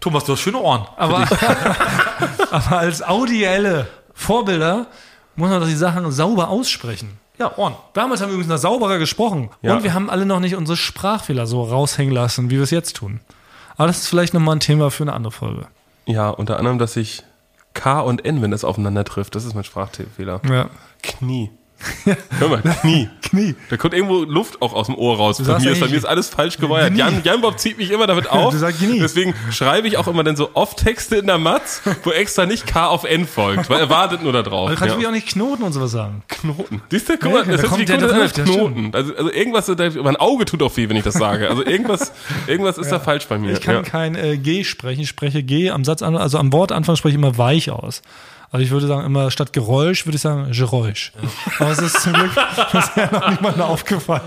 Thomas, du hast schöne Ohren. Aber, aber als audielle Vorbilder muss man doch die Sachen sauber aussprechen. Ja, Ohren. Damals haben wir übrigens noch sauberer gesprochen. Ja. Und wir haben alle noch nicht unsere Sprachfehler so raushängen lassen, wie wir es jetzt tun. Aber das ist vielleicht nochmal ein Thema für eine andere Folge. Ja, unter anderem, dass ich K und N, wenn das aufeinander trifft, das ist mein Sprachfehler. Ja. Knie. Hör mal, Knie. Knie. Da kommt irgendwo Luft auch aus dem Ohr raus. Bei mir, ist, bei mir ist alles falsch geweuert. Knie. Jan, Jan Bob zieht mich immer damit auf. Du sagst Knie. Deswegen schreibe ich auch immer dann so oft Texte in der Matz, wo extra nicht K auf N folgt, weil er wartet nur da drauf. Also kannst du Ja. mir auch nicht Knoten und sowas sagen. Knoten. Siehst du, guck Ja, mal, da das hört kommt der Begriff, ja, Knoten. Also, also irgendwas, da- mein Auge tut auch weh, wenn ich das sage. Also irgendwas, irgendwas ist da falsch bei mir. Ich kann ja. kein äh, G sprechen. Ich spreche G am Satz, also am Wortanfang spreche ich immer weich aus. Also ich würde sagen, immer statt Geräusch würde ich sagen Geräusch. Aber es ist zum Glück bisher noch niemandem aufgefallen.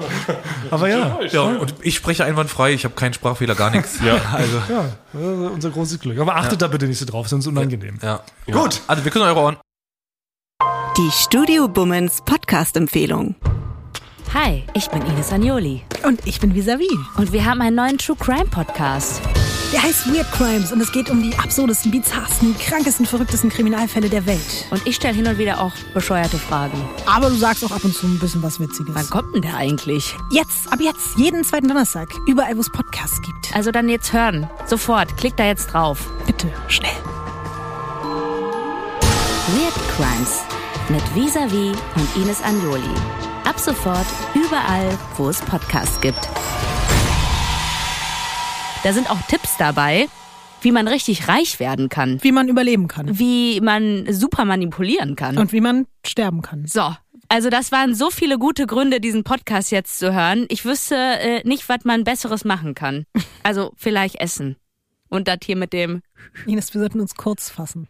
Aber ja, Ja, und ich spreche einwandfrei. Ich habe keinen Sprachfehler, gar nichts. Ja. Also, ja, das ist unser großes Glück. Aber achtet da bitte nicht so drauf, sonst unangenehm. ja. Gut. Also, wir küssen eure Ohren. Die Studio Bummens Podcast-Empfehlung. Hi, ich bin Ines Agnoli Und ich bin Visavi. und wir haben einen neuen True Crime Podcast. Der heißt Weird Crimes und es geht um die absurdesten, bizarrsten, krankesten, verrücktesten Kriminalfälle der Welt. Und ich stelle hin und wieder auch bescheuerte Fragen. Aber du sagst auch ab und zu ein bisschen was Witziges. Wann kommt denn der eigentlich? Jetzt, ab jetzt, jeden zweiten Donnerstag, überall wo es Podcasts gibt. Also dann jetzt hören. Sofort, klick da jetzt drauf. Bitte, schnell. Weird Crimes mit Visavi und Ines Agnoli. Ab sofort überall, wo es Podcasts gibt. Da sind auch Tipps dabei, wie man richtig reich werden kann. Wie man überleben kann. Wie man super manipulieren kann. Und wie man sterben kann. So, also das waren so viele gute Gründe, diesen Podcast jetzt zu hören. Ich wüsste äh, nicht, was man Besseres machen kann. Also vielleicht essen. Und das hier mit dem Ines, wir sollten uns kurz fassen.